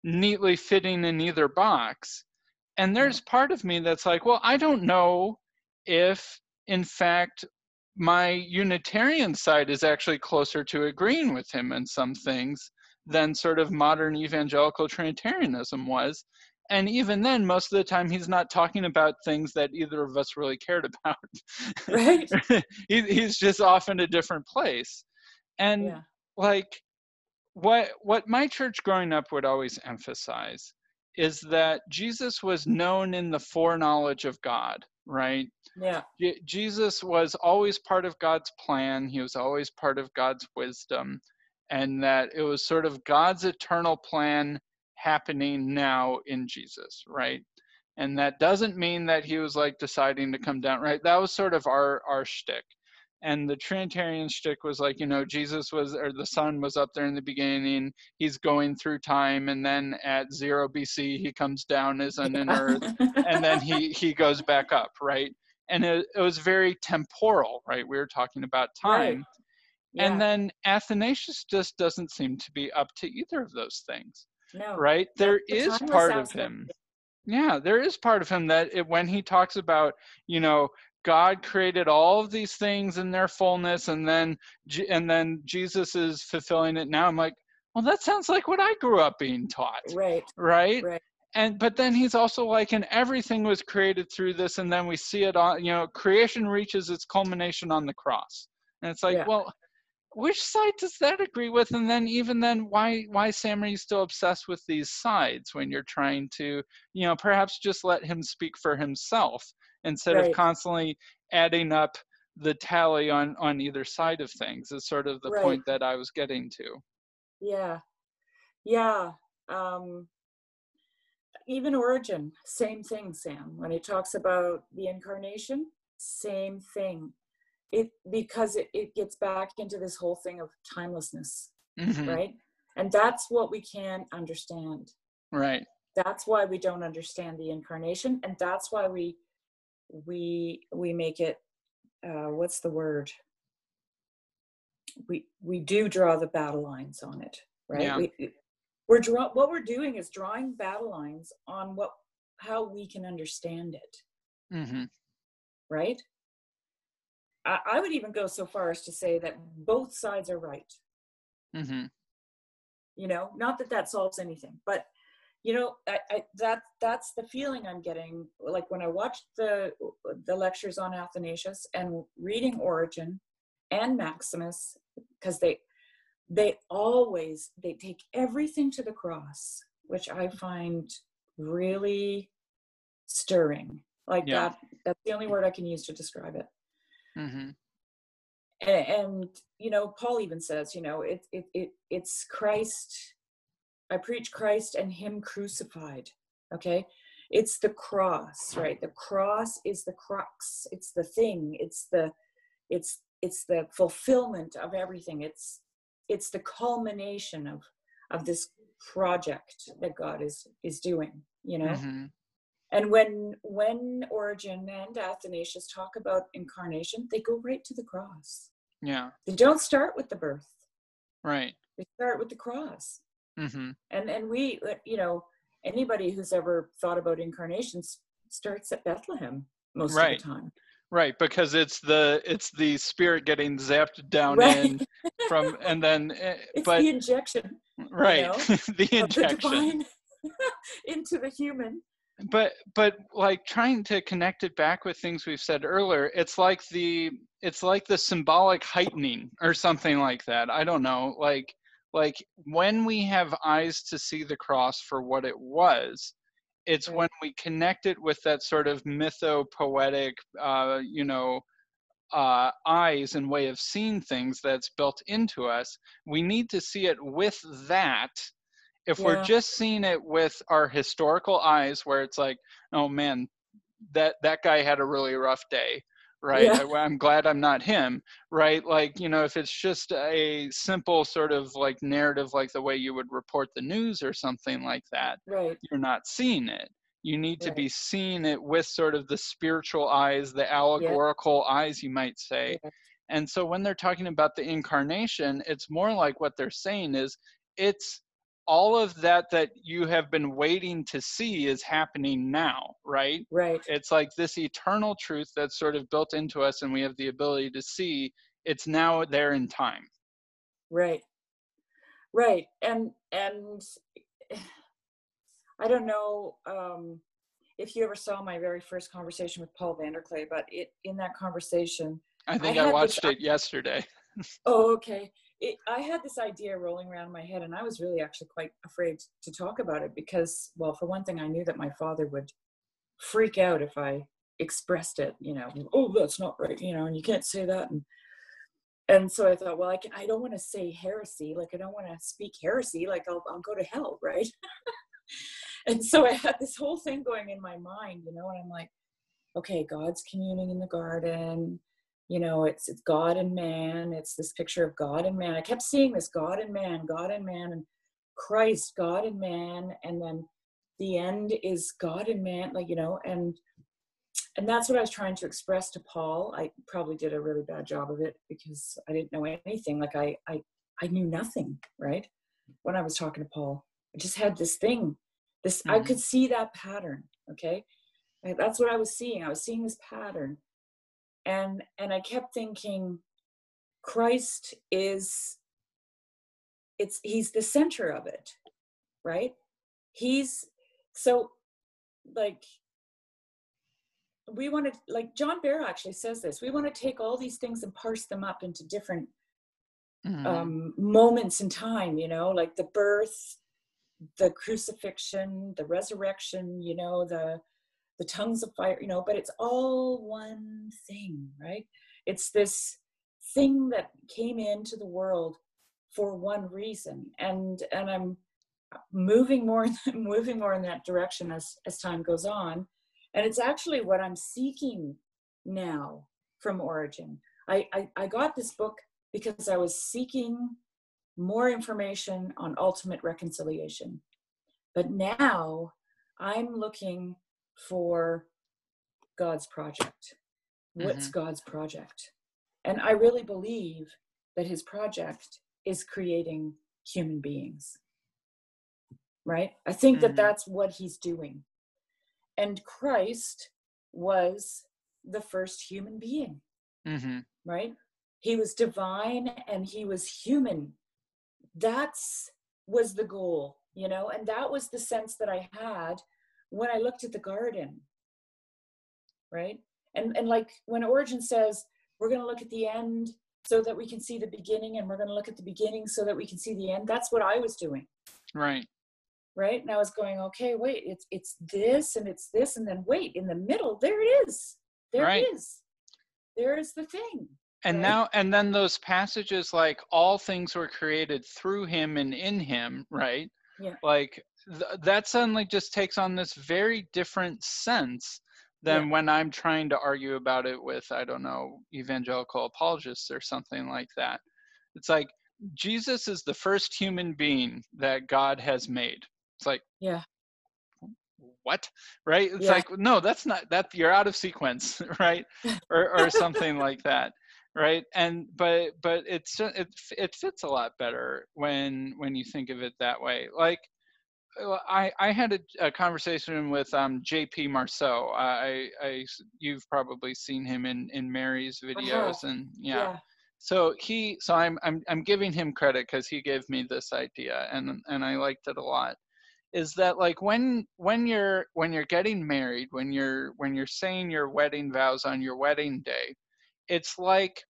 neatly fitting in either box and there's part of me that's like well i don't know if in fact my unitarian side is actually closer to agreeing with him in some things than sort of modern evangelical trinitarianism was and even then most of the time he's not talking about things that either of us really cared about [LAUGHS] [LAUGHS] Right. he, he's just off in a different place and Yeah. like what what my church growing up would always emphasize is that Jesus was known in the foreknowledge of God, right? Yeah. Je- Jesus was always part of God's plan, he was always part of God's wisdom, and that it was sort of God's eternal plan happening now in Jesus, right? And that doesn't mean that he was like deciding to come down, right? That was sort of our our shtick. And the Trinitarian shtick was like, you know, Jesus was, or the Son was up there in the beginning. He's going through time, and then at zero BC, he comes down as an in earth, and then he he goes back up, right? And it, it was very temporal, right? We were talking about [LAUGHS] Right. time, Yeah. and then Athanasius just doesn't seem to be up to either of those things, no. right? There the is part of him. Yeah, there is part of him that it, when he talks about, you know, God created all of these things in their fullness, and then and then Jesus is fulfilling it now. I'm like, well, that sounds like what I grew up being taught, Right. right? Right. And but then he's also like, and everything was created through this, and then we see it on, you know, creation reaches its culmination on the cross, and it's like, Yeah. well, which side does that agree with? And then even then, why why Sam are you still obsessed with these sides when you're trying to, you know, perhaps just let him speak for himself instead of constantly adding up the tally on on either side of things is sort of the Right. point that I was getting to. Yeah. yeah um even origen same thing sam when he talks about the incarnation same thing it because it, it gets back into this whole thing of timelessness Mhm. right? And that's what we can't understand. Right. that's why we don't understand the incarnation and that's why we we we make it uh what's the word? We we do draw the battle lines on it right? Yeah. we, we're draw what we're doing is drawing battle lines on what how we can understand it. Hmm right I, I would even go so far as to say that both sides are right. Hmm you know not that that solves anything but you know I, I, that that's the feeling i'm getting like when i watched the the lectures on athanasius and reading origen and maximus because they they always they take everything to the cross which i find really stirring. Like Yeah. that that's the only word i can use to describe it hmm and, and you know paul even says you know it, it it it's christ i preach christ and him crucified okay? It's the cross right? The cross is the crux. It's the thing. It's the it's it's the fulfillment of everything. It's it's the culmination of of this project that god is is doing you know? Hmm and when when Origen and Athanasius talk about incarnation, they go right to the cross. Yeah. They don't start with the birth. Right. They start with the cross. Mm-hmm. And and we, uh, you know, anybody who's ever thought about incarnations starts at Bethlehem most Right. of the time. Right, because it's the it's the spirit getting zapped down Right. in from and then [LAUGHS] eh, It's but the injection right know, [LAUGHS] the of the injection [LAUGHS] into the human. But but like trying to connect it back with things we've said earlier it's like the it's like the symbolic heightening or something like that i don't know like like when we have eyes to see the cross for what it was it's when we connect it with that sort of mythopoetic uh you know uh, eyes and way of seeing things that's built into us. We need to see it with that. If we're just seeing it with our historical eyes, where it's like, oh man, that that guy had a really rough day, right? Yeah. I, I'm glad I'm not him, right? Like you know, if it's just a simple sort of like narrative, like the way you would report the news or something like that, Right. you're not seeing it. You need to be seeing it with sort of the spiritual eyes, the allegorical eyes, you might say. Yeah. And so when they're talking about the incarnation, it's more like what they're saying is it's all of that that you have been waiting to see is happening now, right? Right. It's like this eternal truth that's sort of built into us and we have the ability to see it's now there in time. right right and and i don't know um if you ever saw my very first conversation with paul vanderklay but it in that conversation I think I, this watched it yesterday. [LAUGHS] oh okay it, i had this idea rolling around my head and i was really actually quite afraid to talk about it because well for one thing i knew that my father would freak out if i expressed it you know oh that's not right you know and you can't say that and and so I thought, well, I, can, I don't want to say heresy. Like, I don't want to speak heresy. Like, I'll, I'll go to hell, [LAUGHS] right? and so I had this whole thing going in my mind, you know, and I'm like, okay, God's communing in the garden. You know, it's it's God and man. It's this picture of God and man. I kept seeing this God and man, God and man, and Christ, God and man, and then the end is God and man, like you know, and and that's what I was trying to express to Paul. I probably did a really bad job of it because I didn't know anything. Like I, I, I knew nothing, right? When I was talking to Paul, I just had this thing. This I Mhm. could see that pattern. Okay, that's what I was seeing. I was seeing this pattern, and and I kept thinking, Christ is. It's he's the center of it, right? He's so, like we want to like john behr actually says this we want to take all these things and parse them up into different Mhm. um, moments in time you know like the birth the crucifixion the resurrection you know the the tongues of fire you know but it's all one thing right? It's this thing that came into the world for one reason. And and i'm moving more [LAUGHS] moving more in that direction as as time goes on. And it's actually what i'm seeking now from origen. I, I i got this book because i was seeking more information on ultimate reconciliation. But now i'm looking for god's project. What's Mm-hmm. god's project? And i really believe that his project is creating human beings. Right? I think Mhm. that that's what he's doing. And christ was the first human being. Hmm right? He was divine and he was human. That's was the goal you know? And that was the sense that i had when i looked at the garden right and and like when origen says we're going to look at the end so that we can see the beginning and we're going to look at the beginning so that we can see the end that's what i was doing Right. right and i was going okay wait it's it's this and it's this and then wait in the middle there it is there Right. it is there is the thing And now, and then those passages like all things were created through him and in him, right? Yeah. Like th- that suddenly just takes on this very different sense than Yeah. when I'm trying to argue about it with, I don't know, evangelical apologists or something like that. It's like Jesus is the first human being that God has made. It's like, yeah what right it's Yeah. like no that's not that you're out of sequence [LAUGHS] right or or [LAUGHS] something like that right and but but it's it it fits a lot better when when you think of it that way like I, I had a, a conversation with um, JP Marceau. I, I, you've probably seen him in, in Mary's videos, and yeah. So he, so I'm, I'm, I'm giving him credit because he gave me this idea, and and I liked it a lot. Is that like when when you're when you're getting married, when you're when you're saying your wedding vows on your wedding day, it's like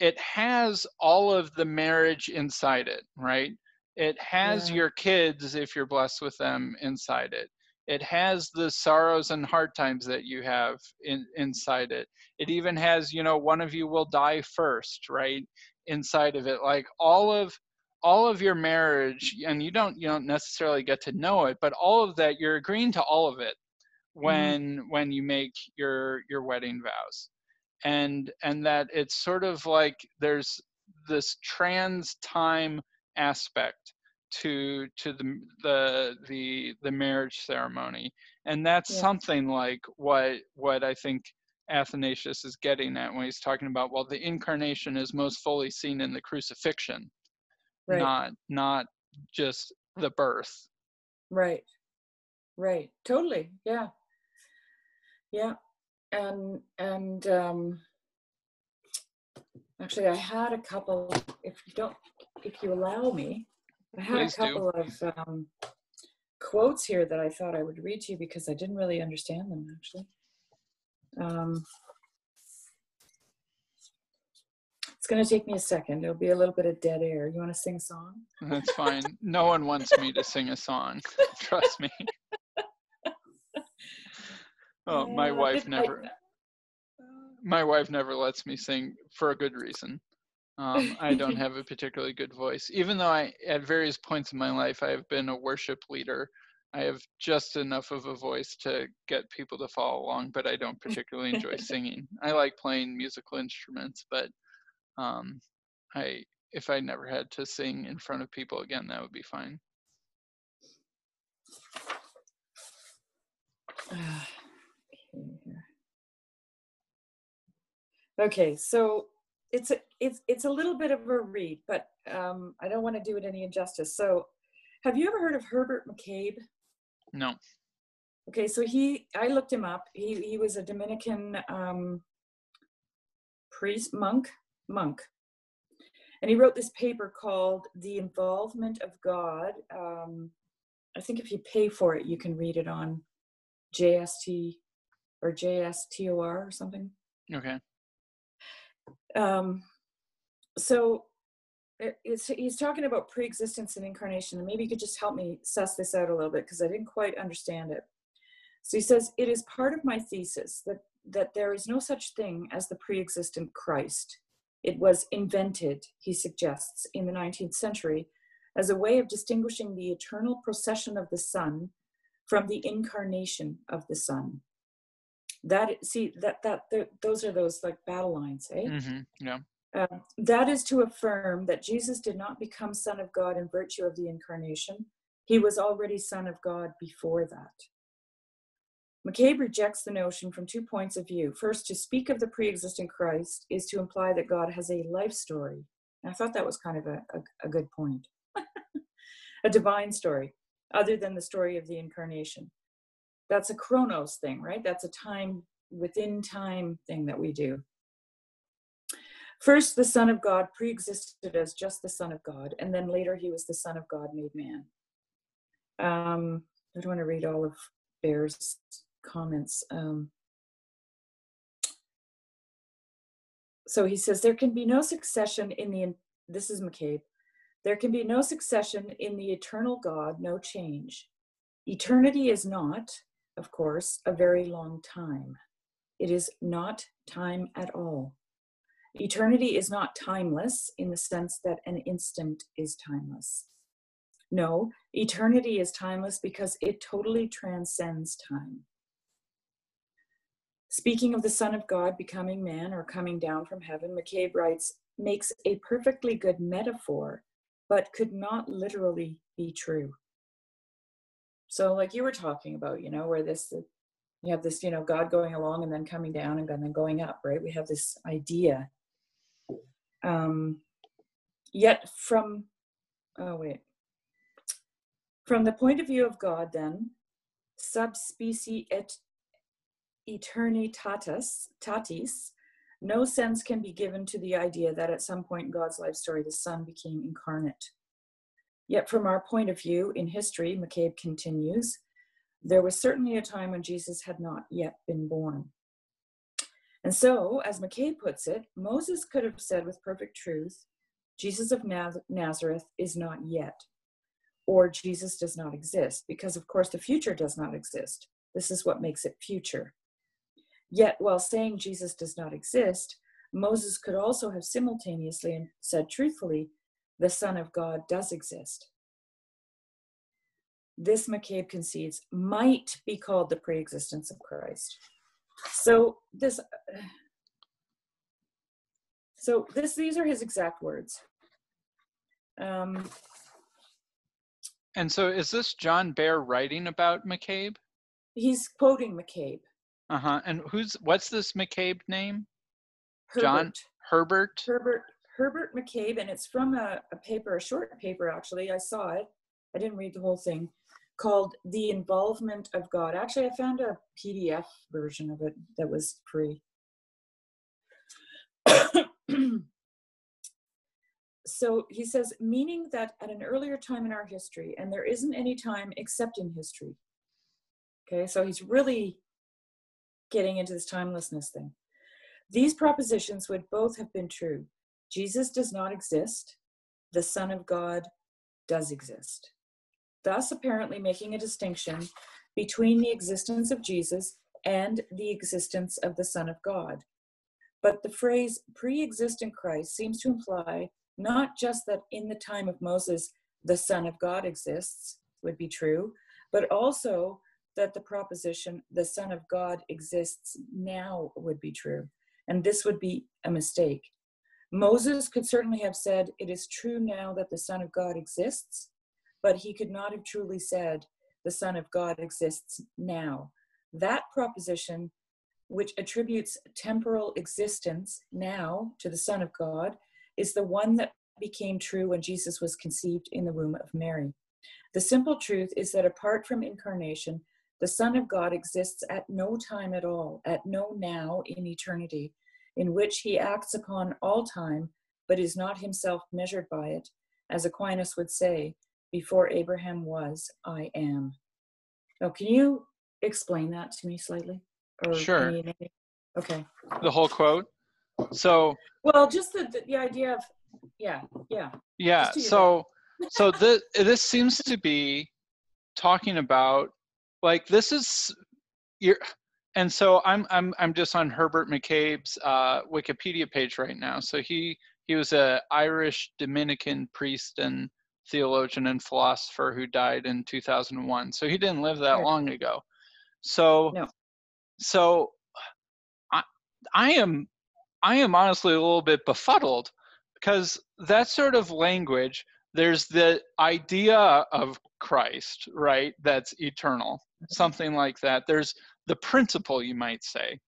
it has all of the marriage inside it, right? It has Yeah. your kids if you're blessed with them inside it. It has the sorrows and hard times that you have in, inside it. It even has, you know, one of you will die first, right? Inside of it, like all of all of your marriage, and you don't you don't necessarily get to know it, but all of that you're agreeing to all of it mm-hmm. when when you make your your wedding vows and and that it's sort of like there's this trans time aspect to to the the the, the marriage ceremony and that's Yeah. something like what what i think athanasius is getting at when he's talking about well the incarnation is most fully seen in the crucifixion right not not just the birth Right. Right. Totally. Yeah. Yeah. And and um actually I had a couple if you don't if you allow me, I had Please a do. couple of um quotes here that I thought I would read to you because I didn't really understand them actually. Um it's going to take me a second. There'll be a little bit of dead air. You want to sing a song? That's fine. No one wants me to sing a song. [LAUGHS] Trust me. Oh, my wife I- never. My wife never lets me sing for a good reason. Um, I don't [LAUGHS] have a particularly good voice, even though I, at various points in my life, I have been a worship leader. I have just enough of a voice to get people to follow along, but I don't [LAUGHS] particularly enjoy singing. I like playing musical instruments, but um, I if I never had to sing in front of people again, that would be fine. [SIGHS] Okay, so it's a it's it's a little bit of a read, but um, I don't want to do it any injustice. So, have you ever heard of Herbert McCabe? No. Okay, so he I looked him up. He he was a Dominican um, priest monk monk, and he wrote this paper called "The Involvement of God." Um, I think if you pay for it, you can read it on JST or JSTOR or something. Okay. Um, so it- it's, he's talking about pre-existence and incarnation, and maybe you could just help me suss this out a little bit because I didn't quite understand it. So he says, it is part of my thesis that, that there is no such thing as the pre-existent Christ. It was invented, he suggests, in the 19th century as a way of distinguishing the eternal procession of the Son from the incarnation of the Son. That see that that those are those like battle lines, eh? Mm-hmm. Yeah. Um, that is to affirm that Jesus did not become Son of God in virtue of the incarnation. He was already Son of God before that. McCabe rejects the notion from two points of view. First, to speak of the pre existing Christ is to imply that God has a life story. And I thought that was kind of a, a, a good point. [LAUGHS] a divine story, other than the story of the incarnation. That's a chronos thing, right? That's a time within time thing that we do. First, the Son of God pre existed as just the Son of God, and then later he was the Son of God made man. Um, I don't want to read all of Behr's comments. Um, so he says, There can be no succession in the, this is McCabe, there can be no succession in the eternal God, no change. Eternity is not, of course, a very long time. It is not time at all. Eternity is not timeless in the sense that an instant is timeless. No, eternity is timeless because it totally transcends time. Speaking of the Son of God becoming man or coming down from heaven, McCabe writes, makes a perfectly good metaphor, but could not literally be true. So, like you were talking about, you know, where this, you have this, you know, God going along and then coming down and then going up, right? We have this idea. Um, yet, from, oh, wait. From the point of view of God, then, sub specie aeternitatis, tatis, no sense can be given to the idea that at some point in God's life story, the Son became incarnate. Yet, from our point of view in history, McCabe continues, there was certainly a time when Jesus had not yet been born. And so, as McCabe puts it, Moses could have said with perfect truth, Jesus of Nazareth is not yet, or Jesus does not exist, because of course the future does not exist. This is what makes it future. Yet, while saying Jesus does not exist, Moses could also have simultaneously said truthfully, the Son of God does exist. This, McCabe concedes, might be called the preexistence of Christ. So this, so this, these are his exact words. Um, and so, is this John Behr writing about McCabe? He's quoting McCabe. Uh huh. And who's what's this McCabe name? Herbert. John Herbert. Herbert Herbert McCabe, and it's from a, a paper, a short paper actually. I saw it. I didn't read the whole thing. Called "The Involvement of God." Actually, I found a PDF version of it that was free. [COUGHS] so he says, meaning that at an earlier time in our history, and there isn't any time except in history. Okay, so he's really getting into this timelessness thing. These propositions would both have been true. Jesus does not exist, the Son of God does exist. Thus, apparently, making a distinction between the existence of Jesus and the existence of the Son of God. But the phrase pre existent Christ seems to imply not just that in the time of Moses, the Son of God exists, would be true, but also that the proposition the Son of God exists now would be true. And this would be a mistake. Moses could certainly have said, It is true now that the Son of God exists, but he could not have truly said, The Son of God exists now. That proposition, which attributes temporal existence now to the Son of God, is the one that became true when Jesus was conceived in the womb of Mary. The simple truth is that apart from incarnation, the Son of God exists at no time at all, at no now in eternity, in which he acts upon all time, but is not himself measured by it. As Aquinas would say, before Abraham was, I am. Oh, can you explain that to me slightly? Or sure. Okay. The whole quote. So. Well, just the, the, the idea of, yeah, yeah. Yeah. So, so the, this seems to be talking about like this is you're and so i'm i'm i'm just on herbert mccabe's uh, wikipedia page right now so he he was a irish dominican priest and theologian and philosopher who died in 2001. So he didn't live that long ago. So No. so I I am I am honestly a little bit befuddled because that sort of language there's the idea of Christ, right? That's eternal. Something like that. There's the principle you might say,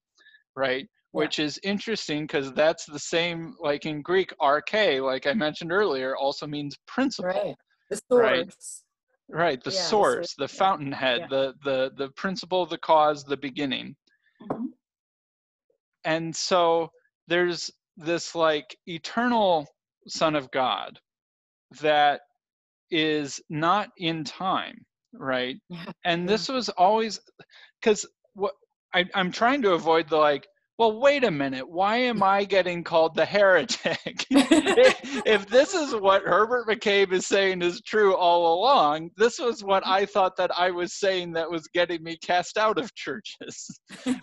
right? Which is interesting because that's the same like in Greek arche like I mentioned earlier also means principle. Right. The Right. source. Right, the Yeah, the source, source, the yeah. fountainhead, Yeah. the the the principle, the cause, the beginning. Mhm. And so there's this like eternal son of God that is not in time, right? [LAUGHS] And this was always because what I, I'm trying to avoid the like, well, wait a minute, why am I getting called the heretic? [LAUGHS] if, this is what Herbert McCabe is saying is true all along, this was what I thought that I was saying that was getting me cast out of churches. [LAUGHS]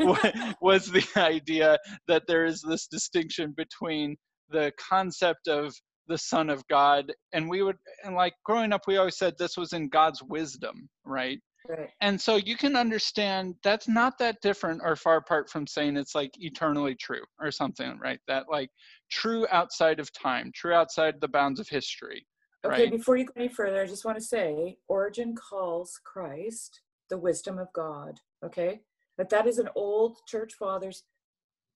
was the idea that there is this distinction between the concept of the Son of God, and we would, and like growing up, we always said this was in God's wisdom, right? Right. And so you can understand that's not that different or far apart from saying it's like eternally true or something, right? That like true outside of time, true outside the bounds of history, Okay, right? before you go any further, I just want to say Origen calls Christ the wisdom of God. Okay? But that is an old church fathers.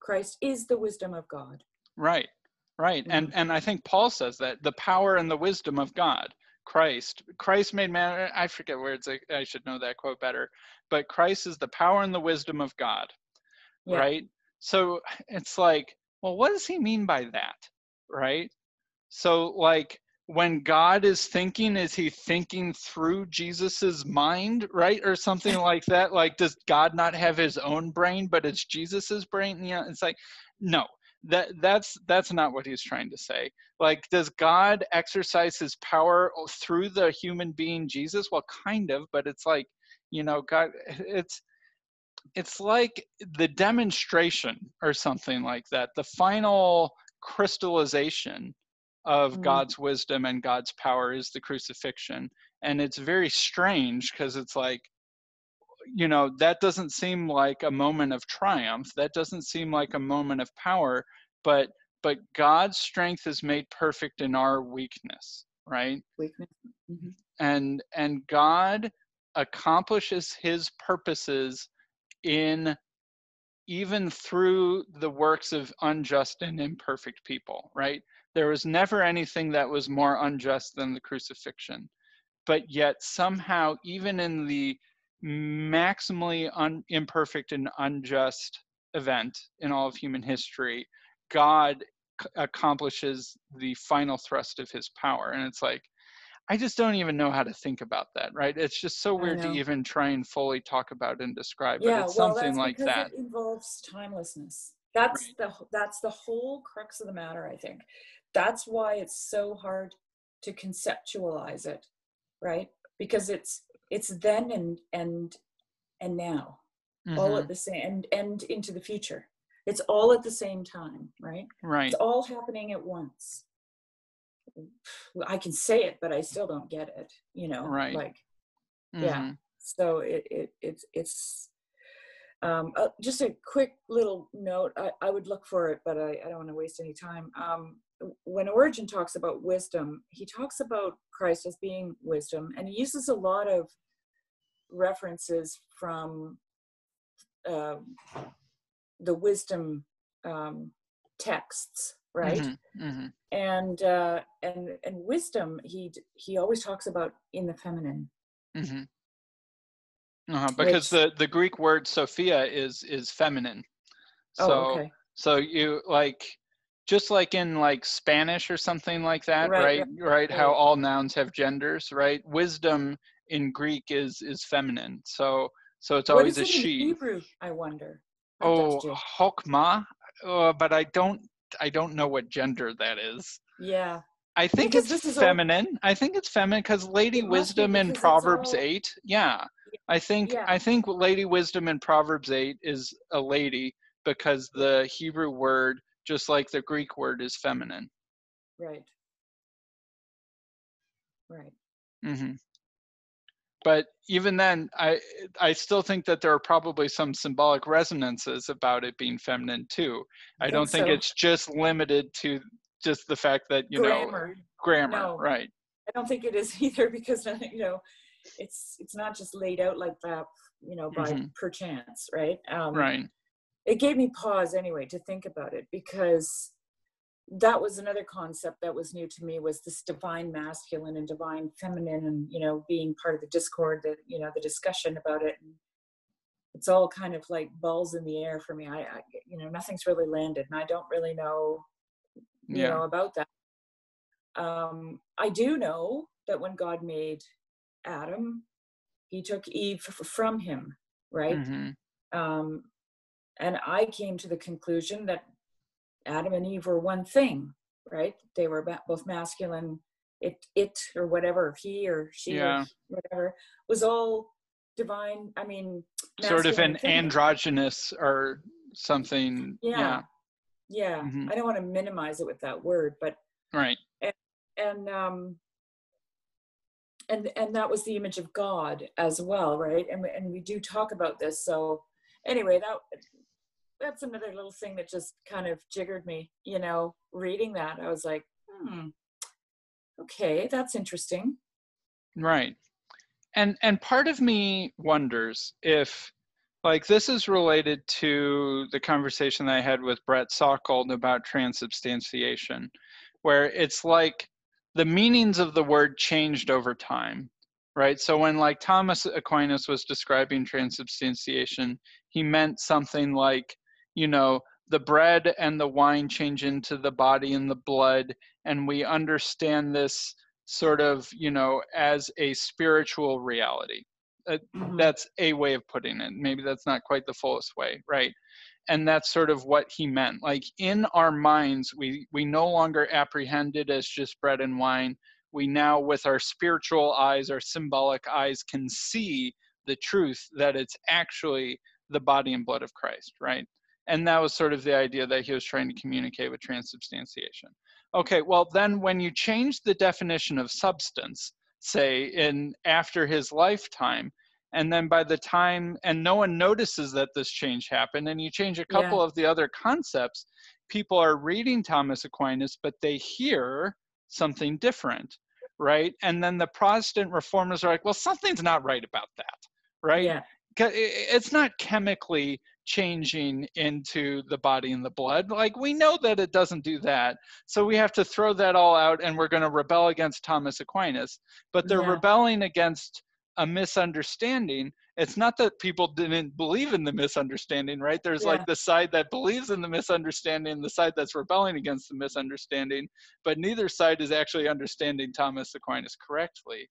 Christ is the wisdom of God. Right, right. Mm-hmm. And and I think Paul says that the power and the wisdom of God, Christ, Christ made man. I forget where it's. I should know that quote better. But Christ is the power and the wisdom of God, Yeah. right? So it's like, well, what does he mean by that, right? So like when God is thinking, is he thinking through Jesus's mind, right, or something like that? Like, does God not have his own brain, but it's Jesus's brain? Yeah, it's like, no, that that's that's not what he's trying to say. Like, does God exercise his power through the human being Jesus? Well, kind of, but it's like, you know, God, it's it's like the demonstration or something like that the final crystallization of Mm. god's wisdom and god's power is the crucifixion and it's very strange because it's like you know that doesn't seem like a moment of triumph that doesn't seem like a moment of power but but god's strength is made perfect in our weakness right Weakness. Mhm. and and god accomplishes his purposes in even through the works of unjust and imperfect people right there was never anything that was more unjust than the crucifixion but yet somehow even in the maximally un- imperfect and unjust event in all of human history god c- accomplishes the final thrust of his power and it's like I just don't even know how to think about that, right? It's just so weird to even try and fully talk about and describe, Yeah, but it's well, something like that. it involves timelessness. That's Right. the that's the whole crux of the matter. I think that's why it's so hard to conceptualize it, right? Because it's it's then and and and now, all Mhm, at the same and and into the future. It's all at the same time, right? Right. It's all happening at once. I can say it, but I still don't get it. You know, Right. like yeah. mhm, so it, it it's it's um uh, just a quick little note I, I would look for it but i, I don't want to waste any time um when origen talks about wisdom he talks about christ as being wisdom and he uses a lot of references from uh, the wisdom um, texts right mhm, mhm. and uh and and wisdom he he always talks about in the feminine hmm Uh-huh, because Which- the the Greek word Sophia is is feminine. So oh okay so you like just like in like Spanish or something like that, Right, right? right, how all nouns have genders, right? Wisdom in Greek is is feminine. So so it's what always is a it in she. hebrew i wonder Oh. Hokmah, uh, but I don't I don't know what gender that is. yeah I think Because it's this is all- feminine. I think it's feminine because Lady It must be Wisdom in Proverbs all- eight. Yeah, I think Yeah. I think Lady Wisdom in Proverbs eight is a lady because the Hebrew word, just like the Greek word, is feminine. right right. Mm-hmm. But even then, I I still think that there are probably some symbolic resonances about it being feminine too. I, don't think so. it's just limited to just the fact that you know grammar. grammar, No. right? I don't think it is [LAUGHS] either because you know, it's it's not just laid out like that, you know, by Mhm. perchance, right? Um, Right. It gave me pause anyway to think about it because that was another concept that was new to me was this divine masculine and divine feminine and you know being part of the discord that you know the discussion about it. And it's all kind of like balls in the air for me. I, I you know nothing's really landed and i don't really know you Yeah. know about that. Um i do know that when god made adam he took eve f- from him right? Hmm um and i came to the conclusion that adam and eve were one thing right they were both masculine it it or whatever he or she Yeah. or whatever was all divine i mean Sort of an and feminine. androgynous or something. yeah yeah. yeah Mhm. i don't want to minimize it with that word but Right. and um and and that was the image of god as well right and and we do talk about this so anyway that that's another little thing that just kind of jiggered me you know reading that i was like hmm okay that's interesting Right. And and part of me wonders if like this is related to the conversation I had with Brett Salkeld about transubstantiation, where it's like the meanings of the word changed over time. Right. So when like Thomas Aquinas was describing transubstantiation, he meant something like, you know, the bread and the wine change into the body and the blood, and we understand this sort of you know as a spiritual reality. Mhm. that's a way of putting it. Maybe that's not quite the fullest way right? And that's sort of what he meant. Like in our minds we we no longer apprehend it as just bread and wine. We now with our spiritual eyes our symbolic eyes can see the truth that it's actually the body and blood of christ right and that was sort of the idea that he was trying to communicate with transubstantiation Okay, well then when you change the definition of substance, say in after his lifetime, and then by the time and no one notices that this change happened, and you change a couple Yeah. of the other concepts, people are reading Thomas Aquinas, but they hear something different, right? And then the Protestant reformers are like, well, something's not right about that, right? yeah 'Cause i- i- it's not chemically changing into the body and the blood. Like we know that it doesn't do that. So we have to throw that all out and we're going to rebel against Thomas Aquinas. But they're Yeah. rebelling against a misunderstanding. It's not that people didn't believe in the misunderstanding, right? There's Yeah. like the side that believes in the misunderstanding, the side that's rebelling against the misunderstanding, but neither side is actually understanding Thomas Aquinas correctly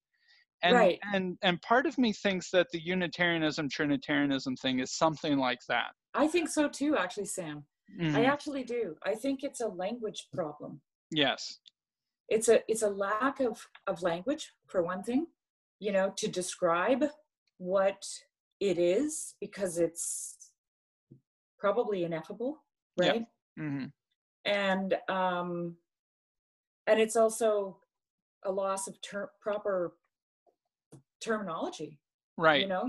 and Right. and and part of me thinks that the unitarianism trinitarianism thing is something like that. I think so too actually sam. I Mhm. actually do. I think it's a language problem. Yes. It's a it's a lack of of language for one thing you know to describe what it is because it's probably ineffable Yeah. right? Hmm and um and it's also a loss of ter- proper terminology right. you know?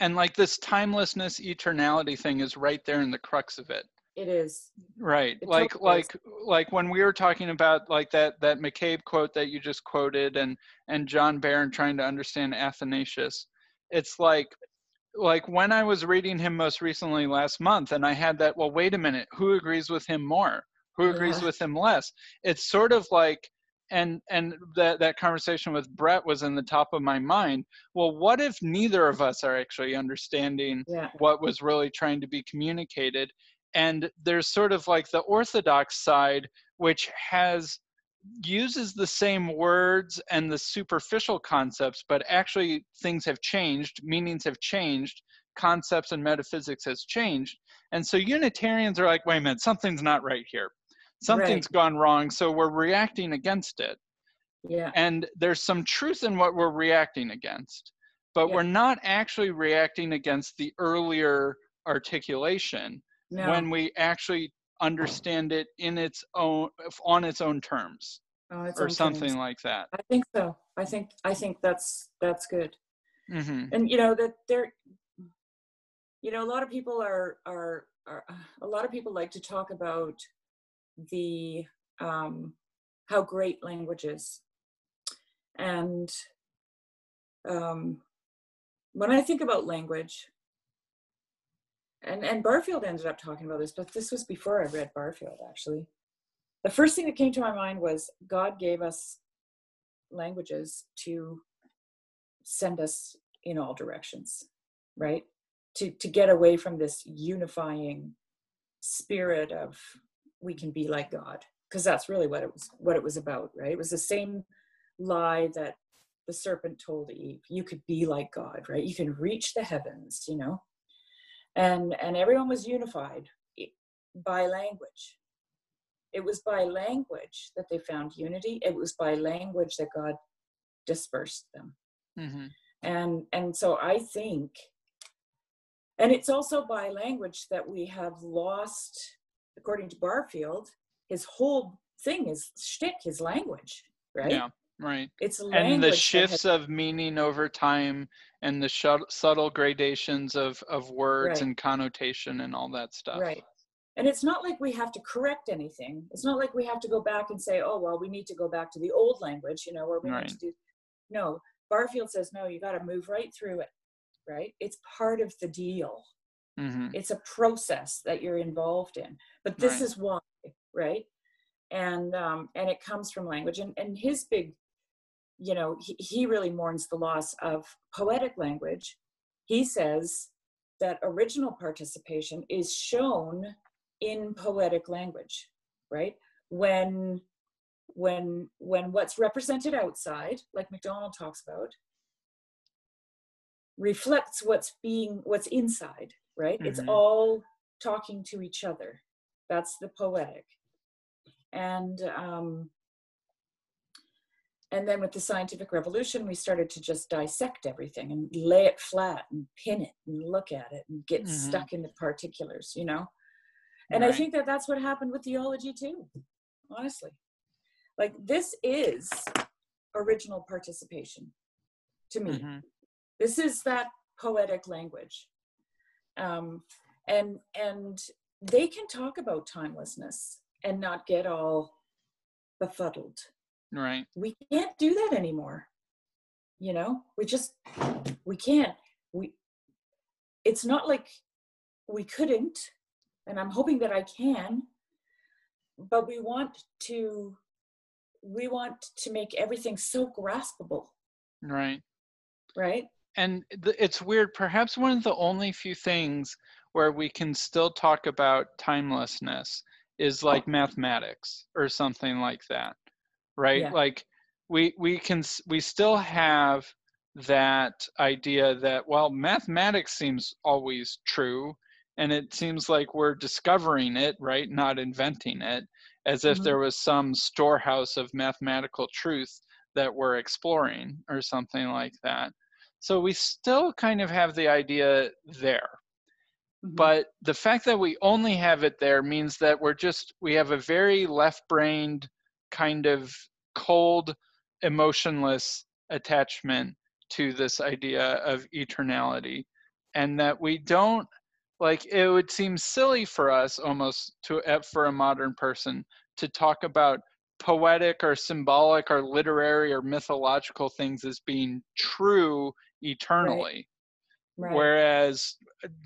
And like this timelessness eternality thing is right there in the crux of it. It is. Right. It like totally is. like like when we were talking about like that that mccabe quote that you just quoted and and john barron trying to understand athanasius it's like like when i was reading him most recently last month and i had that well wait a minute. Who agrees with him more? Who agrees Yeah. with him less? It's sort of like and and that that conversation with brett was in the top of my mind. Well what if neither of us are actually understanding yeah. what was really trying to be communicated? And there's sort of like the orthodox side which has uses the same words and the superficial concepts but actually things have changed meanings have changed concepts and metaphysics has changed. And so unitarians are like wait a minute something's not right here something's gone wrong so we're reacting against it. Yeah. And there's some truth in what we're reacting against but Yeah. we're not actually reacting against the earlier articulation no. when we actually understand it in its own on its own terms Oh, it's or on something terms. like that. I think so. I think I think that's that's good. hmm And you know that there, you know, a lot of people are are are a lot of people like to talk about the um, how great language is, and um, when I think about language, and and Barfield ended up talking about this, but this was before I read Barfield actually. The first thing that came to my mind was God gave us languages to send us in all directions, right? To to get away from this unifying spirit of we can be like God, because that's really what it was what it was about, right? It was the same lie that the serpent told Eve, you could be like God, right? You can reach the heavens, you know? And and everyone was unified by language. It was by language that they found unity. It was by language that God dispersed them hmm and and so i think and it's also by language that we have lost according to barfield his whole thing is shtick, his language right Yeah, right. it's And the shifts has, of meaning over time and the shut- subtle gradations of, of words Right. and connotation and all that stuff. right and it's not like we have to correct anything it's not like we have to go back and say oh well we need to go back to the old language you know or we Right. need to do no barfield says no you got to move right through it right it's part of the deal hmm it's a process that you're involved in but this Right. is why right? And um and it comes from language and and his big you know he, he really mourns the loss of poetic language. He says that original participation is shown in poetic language right? When when when what's represented outside like macdonald talks about reflects what's being what's inside right? It's Mhm. all talking to each other. That's the poetic. And um and then with the scientific revolution we started to just dissect everything and lay it flat and pin it and look at it and get Mhm. stuck in the particulars you know? And i think that that's what happened with theology too honestly. Like this is original participation to me. Mhm. this is that poetic language um, and and they can talk about timelessness and not get all befuddled. Right. we can't do that anymore. You know we just we can't. We it's not like we couldn't and i'm hoping that i can but we want to we want to make everything so graspable. Right. right and it's weird perhaps one of the only few things where we can still talk about timelessness is like mathematics or something like that right Yeah. like we we can we still have that idea that well mathematics seems always true and it seems like we're discovering it right not inventing it as if Mhm. there was some storehouse of mathematical truth that we're exploring or something like that so we still kind of have the idea there. Mhm. But the fact that we only have it there means that we're just, we have a very left brained, kind of cold, emotionless attachment to this idea of eternality. And that we don't, like, it would seem silly for us almost to, uh, for a modern person to talk about poetic or symbolic or literary or mythological things as being true eternally. right Whereas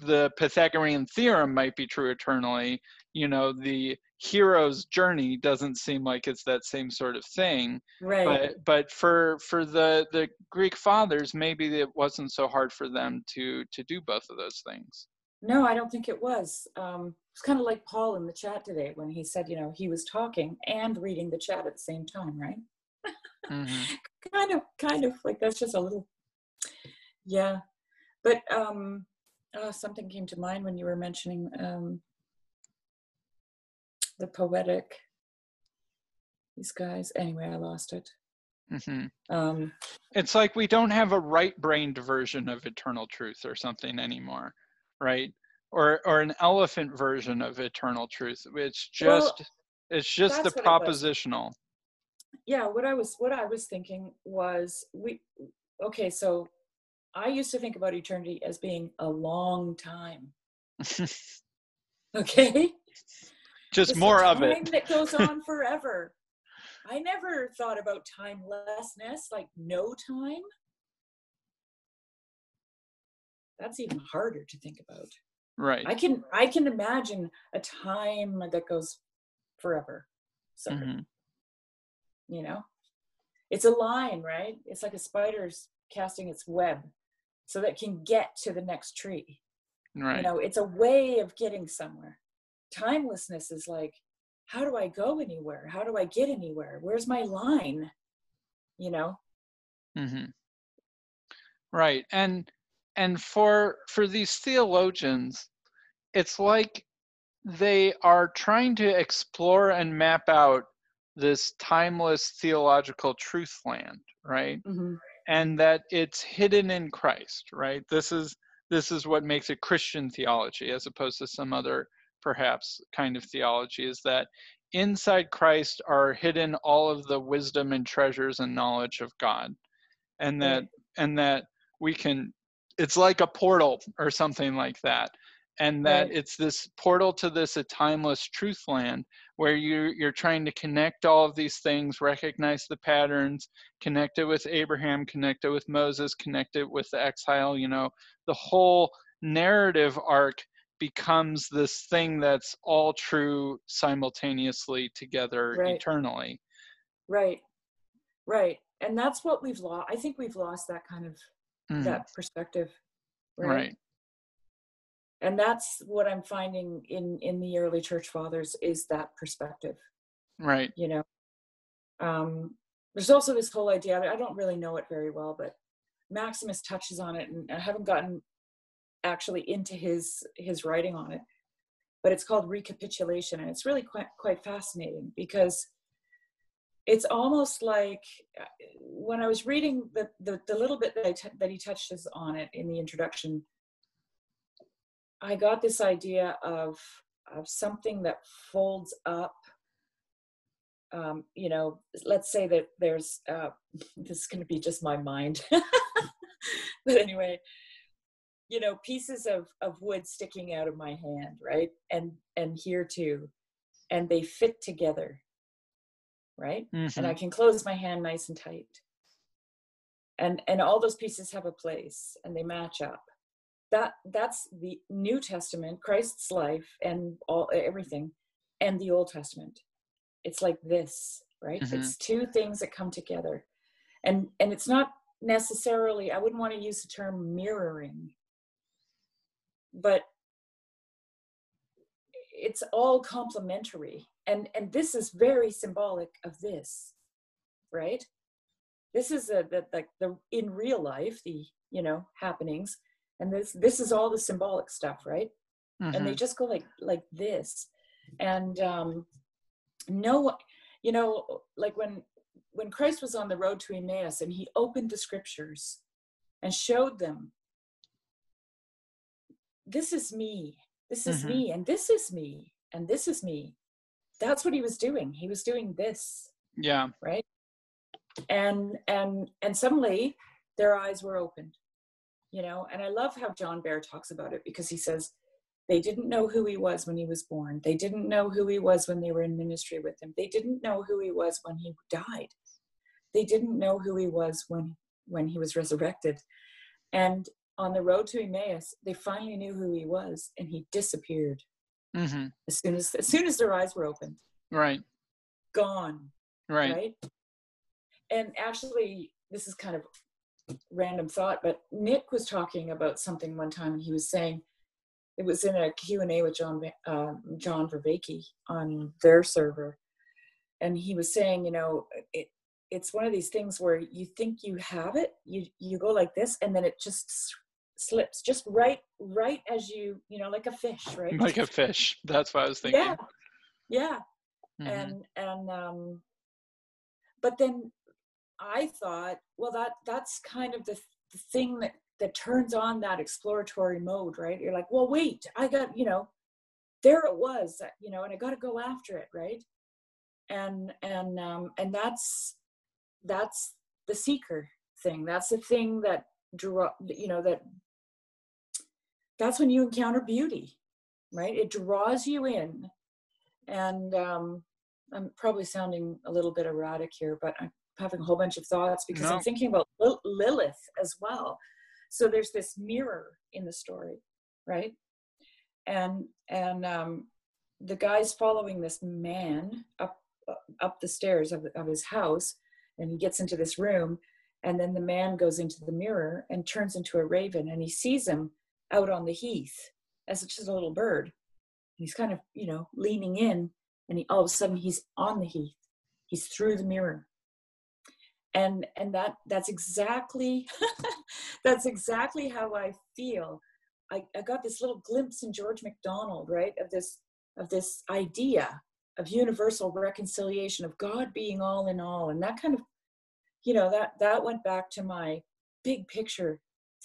the Pythagorean theorem might be true eternally, you know, the hero's journey doesn't seem like it's that same sort of thing. right But but for for the the Greek fathers, maybe it wasn't so hard for them to to do both of those things. No, I don't think it was. Um, it's kind of like Paul in the chat today when he said, you know, he was talking and reading the chat at the same time, right? hmm [LAUGHS] kind of, kind of like that's just a little, yeah. But um, uh, something came to mind when you were mentioning um, the poetic. These guys. Anyway, I lost it. hmm Um, It's like we don't have a right-brained version of eternal truth or something anymore, right? Or or an elephant version of eternal truth. It's Well, just it's just the that's what it was. propositional. yeah, what I was what I was thinking was we okay, so I used to think about eternity as being a long time. [LAUGHS] okay? Just It's more of time it. that goes [LAUGHS] on forever. I never thought about timelessness, like no time. That's even harder to think about. Right. I can I can imagine a time that goes forever. So Mhm. you know, it's a line, right? It's like a spider's casting its web so that it can get to the next tree. Right. You know, it's a way of getting somewhere. Timelessness is like, how do I go anywhere? How do I get anywhere? Where's my line? You know? Mm-hmm. Right. And and for for these theologians, it's like they are trying to explore and map out this timeless theological truth land, right? Mhm. And that it's hidden in Christ, right? This is this is what makes it Christian theology as opposed to some other perhaps kind of theology is that inside Christ are hidden all of the wisdom and treasures and knowledge of God. And that Right. and that we can it's like a portal or something like that and that Right. it's this portal to this a timeless truth land where you you're trying to connect all of these things recognize the patterns connect it with abraham connect it with moses connect it with the exile you know the whole narrative arc becomes this thing that's all true simultaneously together Right. eternally Right. Right. And that's what we've lost. I think we've lost that kind of Mhm. that perspective. Right? right And that's what I'm finding in in the early church fathers is that perspective. right you know um there's also this whole idea i don't really know it very well but maximus touches on it and i haven't gotten actually into his his writing on it but it's called recapitulation and it's really quite quite fascinating because it's almost like uh, when i was reading the the, the little bit that I t- that he touches on it in the introduction i got this idea of of something that folds up um, you know, let's say that there's uh, [LAUGHS] this is going to be just my mind, [LAUGHS] but anyway, you know, pieces of of wood sticking out of my hand, right, and and here too, and they fit together, right, and Mhm. I can close my hand nice and tight, and and all those pieces have a place and they match up. That that's the New Testament, Christ's life, and all everything, and the Old Testament. It's like this right? Mhm. it's two things that come together. And and it's not necessarily i wouldn't want to use the term mirroring but it's all complementary. And and this is very symbolic of this right? This is a the like the in real life the you know happenings and this this is all the symbolic stuff right? And they Mhm. just go like like this. And um no you know like when when christ was on the road to emmaus and he opened the scriptures and showed them this is me. This is Mhm. me and this is me. And this is me. That's what he was doing. He was doing this. Yeah. Right? And and and suddenly their eyes were opened you know? And i love how john behr talks about it because he says they didn't know who he was when he was born. They didn't know who he was when they were in ministry with him. They didn't know who he was when he died. They didn't know who he was when when he was resurrected. And on the road to emmaus they finally knew who he was and he disappeared. Hmm as soon as as soon as their eyes were opened. Right. Gone. Right. Right? And actually, this is kind of random thought, but Nick was talking about something one time, and he was saying it was in a Q and A with John uh, John Vervaeke on their server, and he was saying, you know, it it's one of these things where you think you have it, you you go like this, and then it just slips just right right as you you know like a fish, right? like a fish. That's what i was thinking. Yeah, yeah. Mhm. and and um but then i thought well that that's kind of the, the thing that that turns on that exploratory mode right? You're like well wait i got you know there it was uh, you know and i got to go after it right? And and um and that's that's the seeker thing. That's the thing that draw you know that that's when you encounter beauty right? It draws you in. And um i'm probably sounding a little bit erratic here but i'm having a whole bunch of thoughts because no. i'm thinking about lilith as well. So there's this mirror in the story right? And and um the guy's following this man up up the stairs of, of his house and he gets into this room and then the man goes into the mirror and turns into a raven and he sees him out on the heath as just a little bird. He's kind of you know leaning in and he, all of a sudden he's on the heath. He's through the mirror and and that that's exactly [LAUGHS] that's exactly how i feel. I, I got this little glimpse in george macdonald right of this of this idea of universal reconciliation of god being all in all and that kind of you know that that went back to my big picture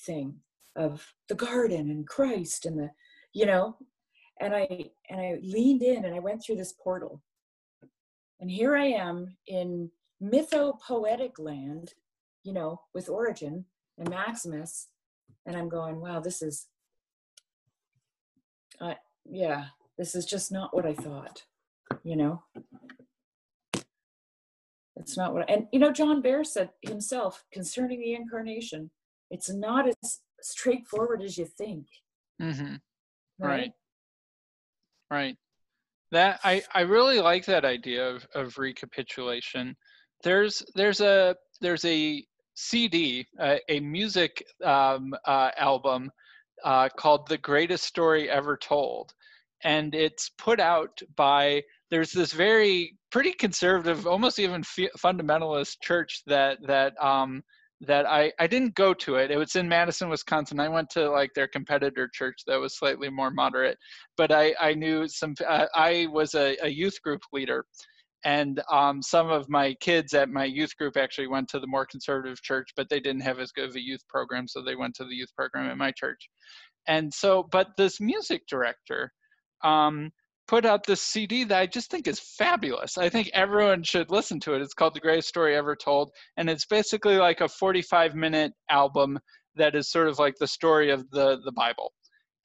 thing of the garden and christ and the you know and i and i leaned in and i went through this portal. And here i am in mytho-poetic land you know with origen and maximus and i'm going wow this is uh, yeah this is just not what I thought, you know? It's not what, and you know, John Behr said himself concerning the incarnation, it's not as straightforward as you think. Mm-hmm. Right? right. Right. That I, I really like that idea of, of recapitulation. There's there's a there's a CD, uh, a music um, uh, album uh, called "The Greatest Story Ever Told," and it's put out by there's this very pretty conservative almost even f- fundamentalist church that that um that I, I didn't go to it. It was in Madison, Wisconsin. I went to like their competitor church that was slightly more moderate, but I, I knew some, uh, I was a, a, youth group leader and um, some of my kids at my youth group actually went to the more conservative church, but they didn't have as good of a youth program. So they went to the youth program at my church. And so, but this music director, um, put out this CD that I just think is fabulous. I think everyone should listen to it. It's called The Greatest Story Ever Told, and it's basically like a 45 minute album that is sort of like the story of the the Bible.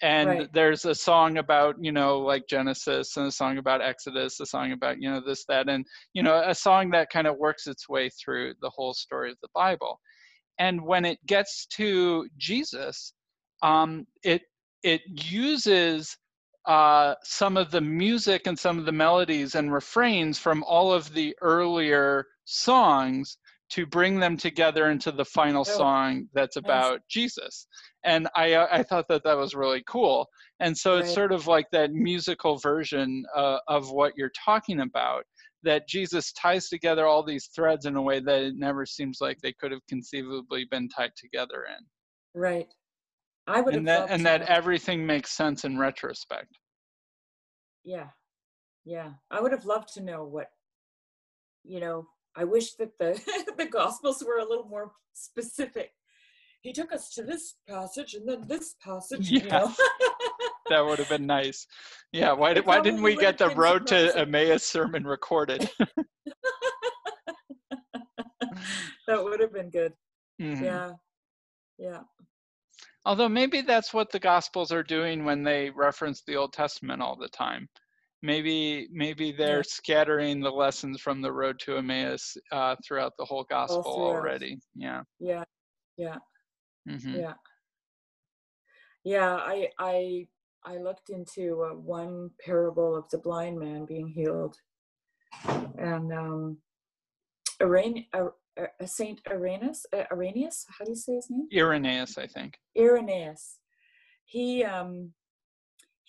And right. there's a song about, you know, like Genesis and a song about Exodus, a song about, you know, this, that, and, you know, a song that kind of works its way through the whole story of the Bible. And when it gets to Jesus, um, it it uses uh, some of the music and some of the melodies and refrains from all of the earlier songs to bring them together into the final oh, song that's about Jesus. And I, uh, I thought that that was really cool. And so right. it's sort of like that musical version uh, of what you're talking about that Jesus ties together all these threads in a way that it never seems like they could have conceivably been tied together in. Right. I would and that and that everything makes sense in retrospect. Yeah, yeah. I would have loved to know what, you know. I wish that the [LAUGHS] the Gospels were a little more specific. He took us to this passage and then this passage. Yeah. You know? [LAUGHS] [LAUGHS] that would have been nice. Yeah. Why did Why didn't we get the Road to Emmaus sermon recorded? that would have been good. Mm-hmm. Yeah. Yeah. Although maybe that's what the Gospels are doing when they reference the Old Testament all the time. Maybe maybe they're scattering the lessons from the road to Emmaus uh, throughout the whole Gospel already. Yeah. Yeah. Yeah. Mm-hmm. Yeah. Yeah. I I I looked into uh, one parable of the blind man being healed, and um, Iran, uh, uh, Saint Irenaeus. Uh, Irenaeus, how do you say his name? Irenaeus, I think. Irenaeus. He um,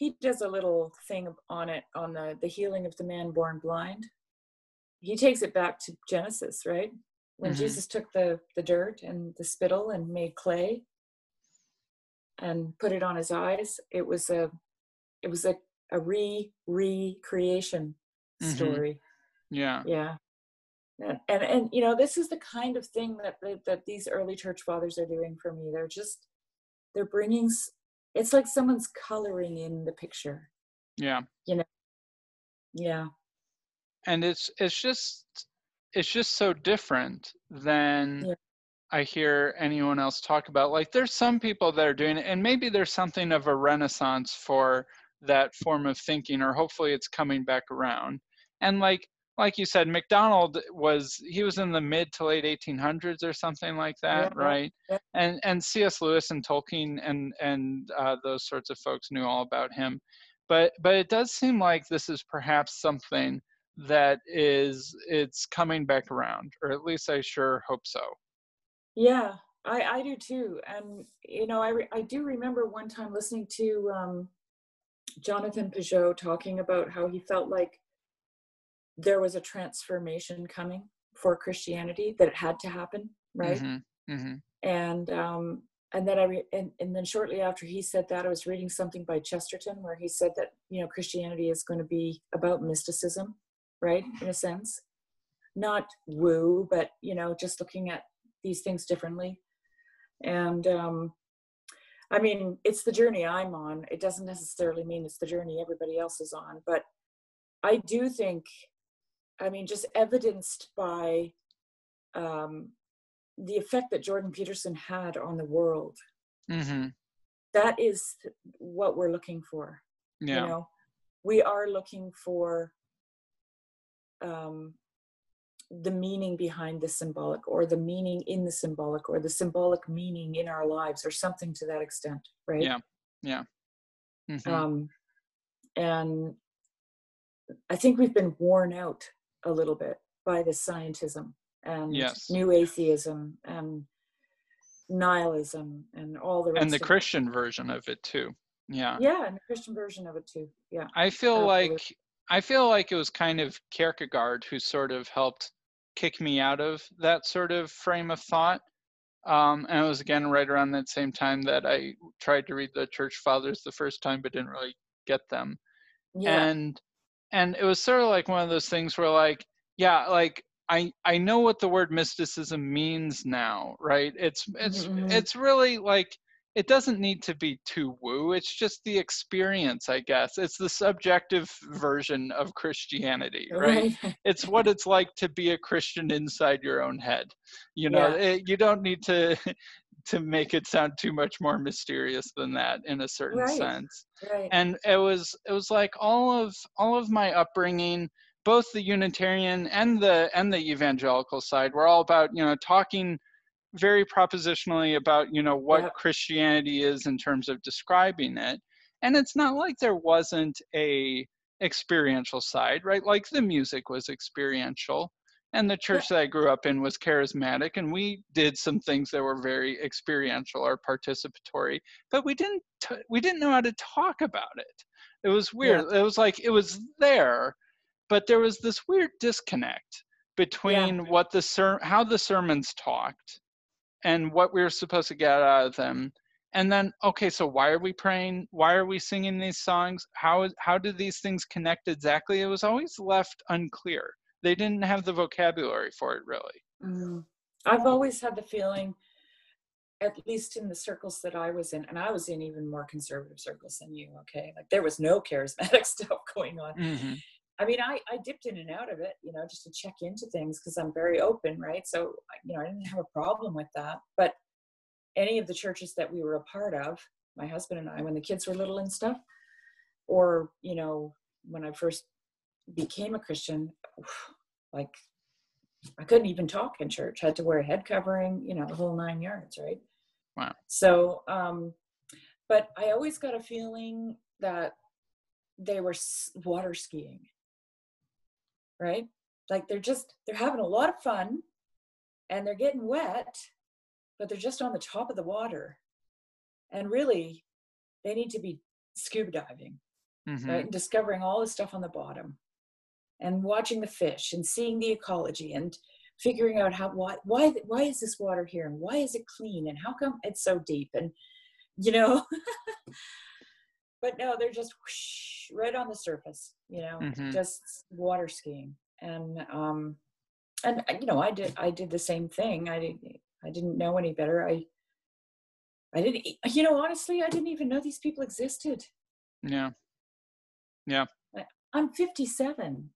he does a little thing on it on the the healing of the man born blind. He takes it back to Genesis, right? When mm-hmm. Jesus took the the dirt and the spittle and made clay and put it on his eyes, it was a it was a a re recreation mm-hmm. story. Yeah. Yeah and, and and you know this is the kind of thing that that these early church fathers are doing for me they're just they're bringing it's like someone's coloring in the picture yeah you know yeah and it's it's just it's just so different than Yeah. I hear anyone else talk about. Like there's some people that are doing it, and maybe there's something of a renaissance for that form of thinking, or hopefully it's coming back around. And like like you said, MacDonald was he was in the mid to late 1800s or something like that, Yeah, right? yeah. And and C.S. Lewis and Tolkien and and uh, those sorts of folks knew all about him. But but it does seem like this is perhaps something that is it's coming back around, or at least I sure hope so. Yeah, I, I do too. And, you know, I, re- I do remember one time listening to um, Jonathan Pageau talking about how he felt like there was a transformation coming for Christianity, that it had to happen, right? hmm hmm And, um, and then I re- and, and then shortly after he said that, I was reading something by Chesterton where he said that you know Christianity is going to be about mysticism, right? In a sense, not woo, but you know just looking at these things differently. And um, I mean, it's the journey I'm on. It doesn't necessarily mean it's the journey everybody else is on, but I do think, I mean, just evidenced by um, the effect that Jordan Peterson had on the world. hmm That is what we're looking for. Yeah. You know, we are looking for um, the meaning behind the symbolic, or the meaning in the symbolic, or the symbolic meaning in our lives, or something to that extent, right? Yeah. Yeah. hmm Um, and I think we've been worn out a little bit by this scientism and Yes. new atheism and nihilism and all the rest and the of it. Christian version of it too. Yeah. Yeah, and the Christian version of it too. Yeah. I feel Absolutely. like I feel like it was kind of Kierkegaard who sort of helped kick me out of that sort of frame of thought. Um, and it was again right around that same time that I tried to read the Church Fathers the first time, but didn't really get them. Yeah. And and it was sort of like one of those things where like, yeah, like I I know what the word mysticism means now, right? It's it's Mhm. it's really like it doesn't need to be too woo. It's just the experience, I guess. It's the subjective version of Christianity, [LAUGHS] right? It's what it's like to be a Christian inside your own head. You know, Yeah. it, you don't need to [LAUGHS] to make it sound too much more mysterious than that in a certain Right. sense right. and it was it was like all of all of my upbringing both the unitarian and the and the evangelical side were all about you know talking very propositionally about you know what christianity is in terms of describing it and it's not like there wasn't a experiential side right like the music was experiential and the church that i grew up in was charismatic and we did some things that were very experiential or participatory but we didn't t- we didn't know how to talk about it. It was weird it was like it was there but there was this weird disconnect between what the ser- how the sermons talked and what we were supposed to get out of them and then okay so why are we praying why are we singing these songs? How how do these things connect exactly? It was always left unclear they didn't have the vocabulary for it really Mm. I've always had the feeling, at least in the circles that I was in, and I was in even more conservative circles than you, okay? Like there was no [LAUGHS] charismatic stuff going on. hmm I mean, I, I dipped in and out of it, you know, just to check into things because I'm very open, right? So, you know, I didn't have a problem with that. But any of the churches that we were a part of, my husband and I, when the kids were little and stuff, or, you know, when I first became a Christian, like I couldn't even talk in church, had to wear a head covering, you know, the whole nine yards, right? Wow. So, um, but I always got a feeling that they were water skiing, right? Like they're just, they're having a lot of fun and they're getting wet, but they're just on the top of the water. And really, they need to be scuba diving hmm right? And discovering all the stuff on the bottom and watching the fish and seeing the ecology and figuring out how why why why is this water here and why is it clean and how come it's so deep and you know [LAUGHS] but no they're just whoosh, right on the surface you know Mhm. just water skiing and um and uh, you know i did i did the same thing i didn't i didn't know any better i i didn't you know honestly i didn't even know these people existed Yeah. yeah I'm 57.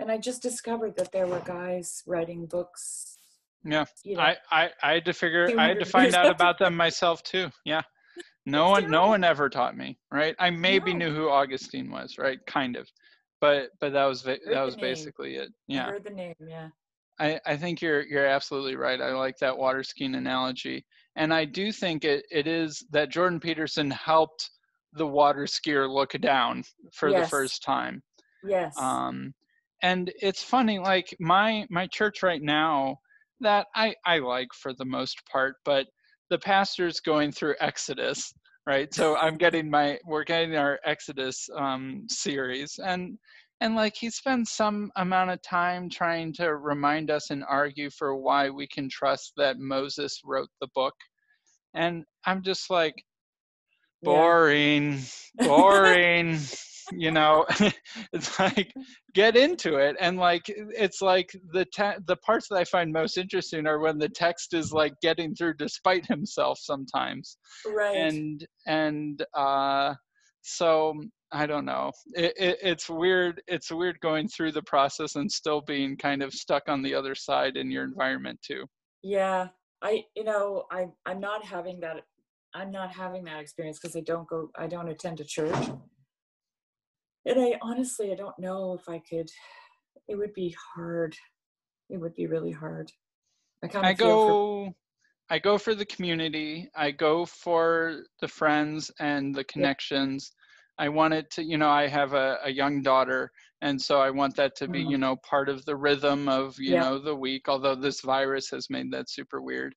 And I just discovered that there were guys writing books. Yeah, You know, I, I I had to figure I had to find out about them myself too. Yeah. [LAUGHS] No one no one ever taught me, right? I maybe No. knew who Augustine was, right? Kind of. But but that was that was basically it. I Yeah. heard the name. Yeah. I, I think you're you're absolutely right. I like that water skiing analogy. And I do think it, it is that Jordan Peterson helped the water skier look down for the first time. Yes. Um, and it's funny, like my my church right now that I I like for the most part, but the pastor's going through Exodus, right? So I'm getting my we're getting our Exodus um, series, and and like he spends some amount of time trying to remind us and argue for why we can trust that Moses wrote the book, and I'm just like Yeah. boring boring [LAUGHS] you know [LAUGHS] it's like get into it and like it's like the te- the parts that i find most interesting are when the text is like getting through despite himself sometimes Right. and and uh so i don't know it, it, it's weird it's weird going through the process and still being kind of stuck on the other side in your environment too yeah. I you know I I'm not having that. I'm not having that experience because I don't go. I don't attend a church. And I honestly I don't know if I could. It would be hard. It would be really hard. I kind of I go I go for the community. I go for the friends and the connections. I wanted to, you know, I have a, a young daughter and so I want that to be, Mhm. you know, part of the rhythm of, you Yeah. know, the week, although this virus has made that super weird.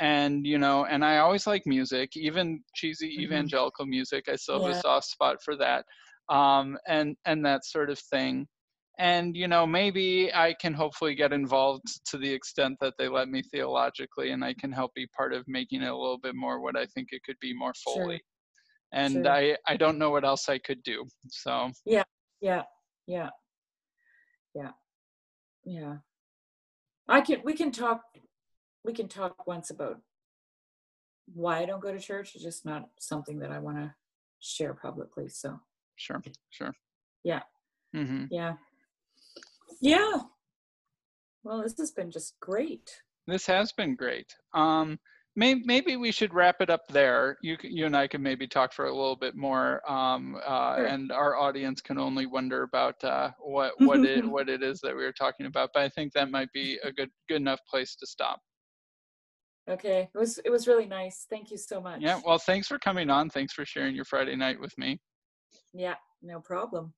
And, you know, and I always like music, even cheesy Mhm. evangelical music. I still have a soft spot for that. Um, and and that sort of thing and you know maybe i can hopefully get involved to the extent that they let me theologically and i can help be part of making it a little bit more what i think it could be more Sure. fully and Sure. i i don't know what else i could do so Yeah, Yeah, yeah, yeah, yeah. I can. We can talk. We can talk once about why I don't go to church. It's just not something that I want to share publicly. So sure sure Yeah. hmm yeah, yeah. Well, this has been just great. this has been great um may, maybe we should wrap it up there you you and i can maybe talk for a little bit more um uh Sure. and our audience can only wonder about uh what what it [LAUGHS] what it is that we were talking about but i think that might be a good good enough place to stop Okay, it was it was really nice. Thank you so much. Yeah, well, thanks for coming on. Thanks for sharing your Friday night with me. Yeah, no problem.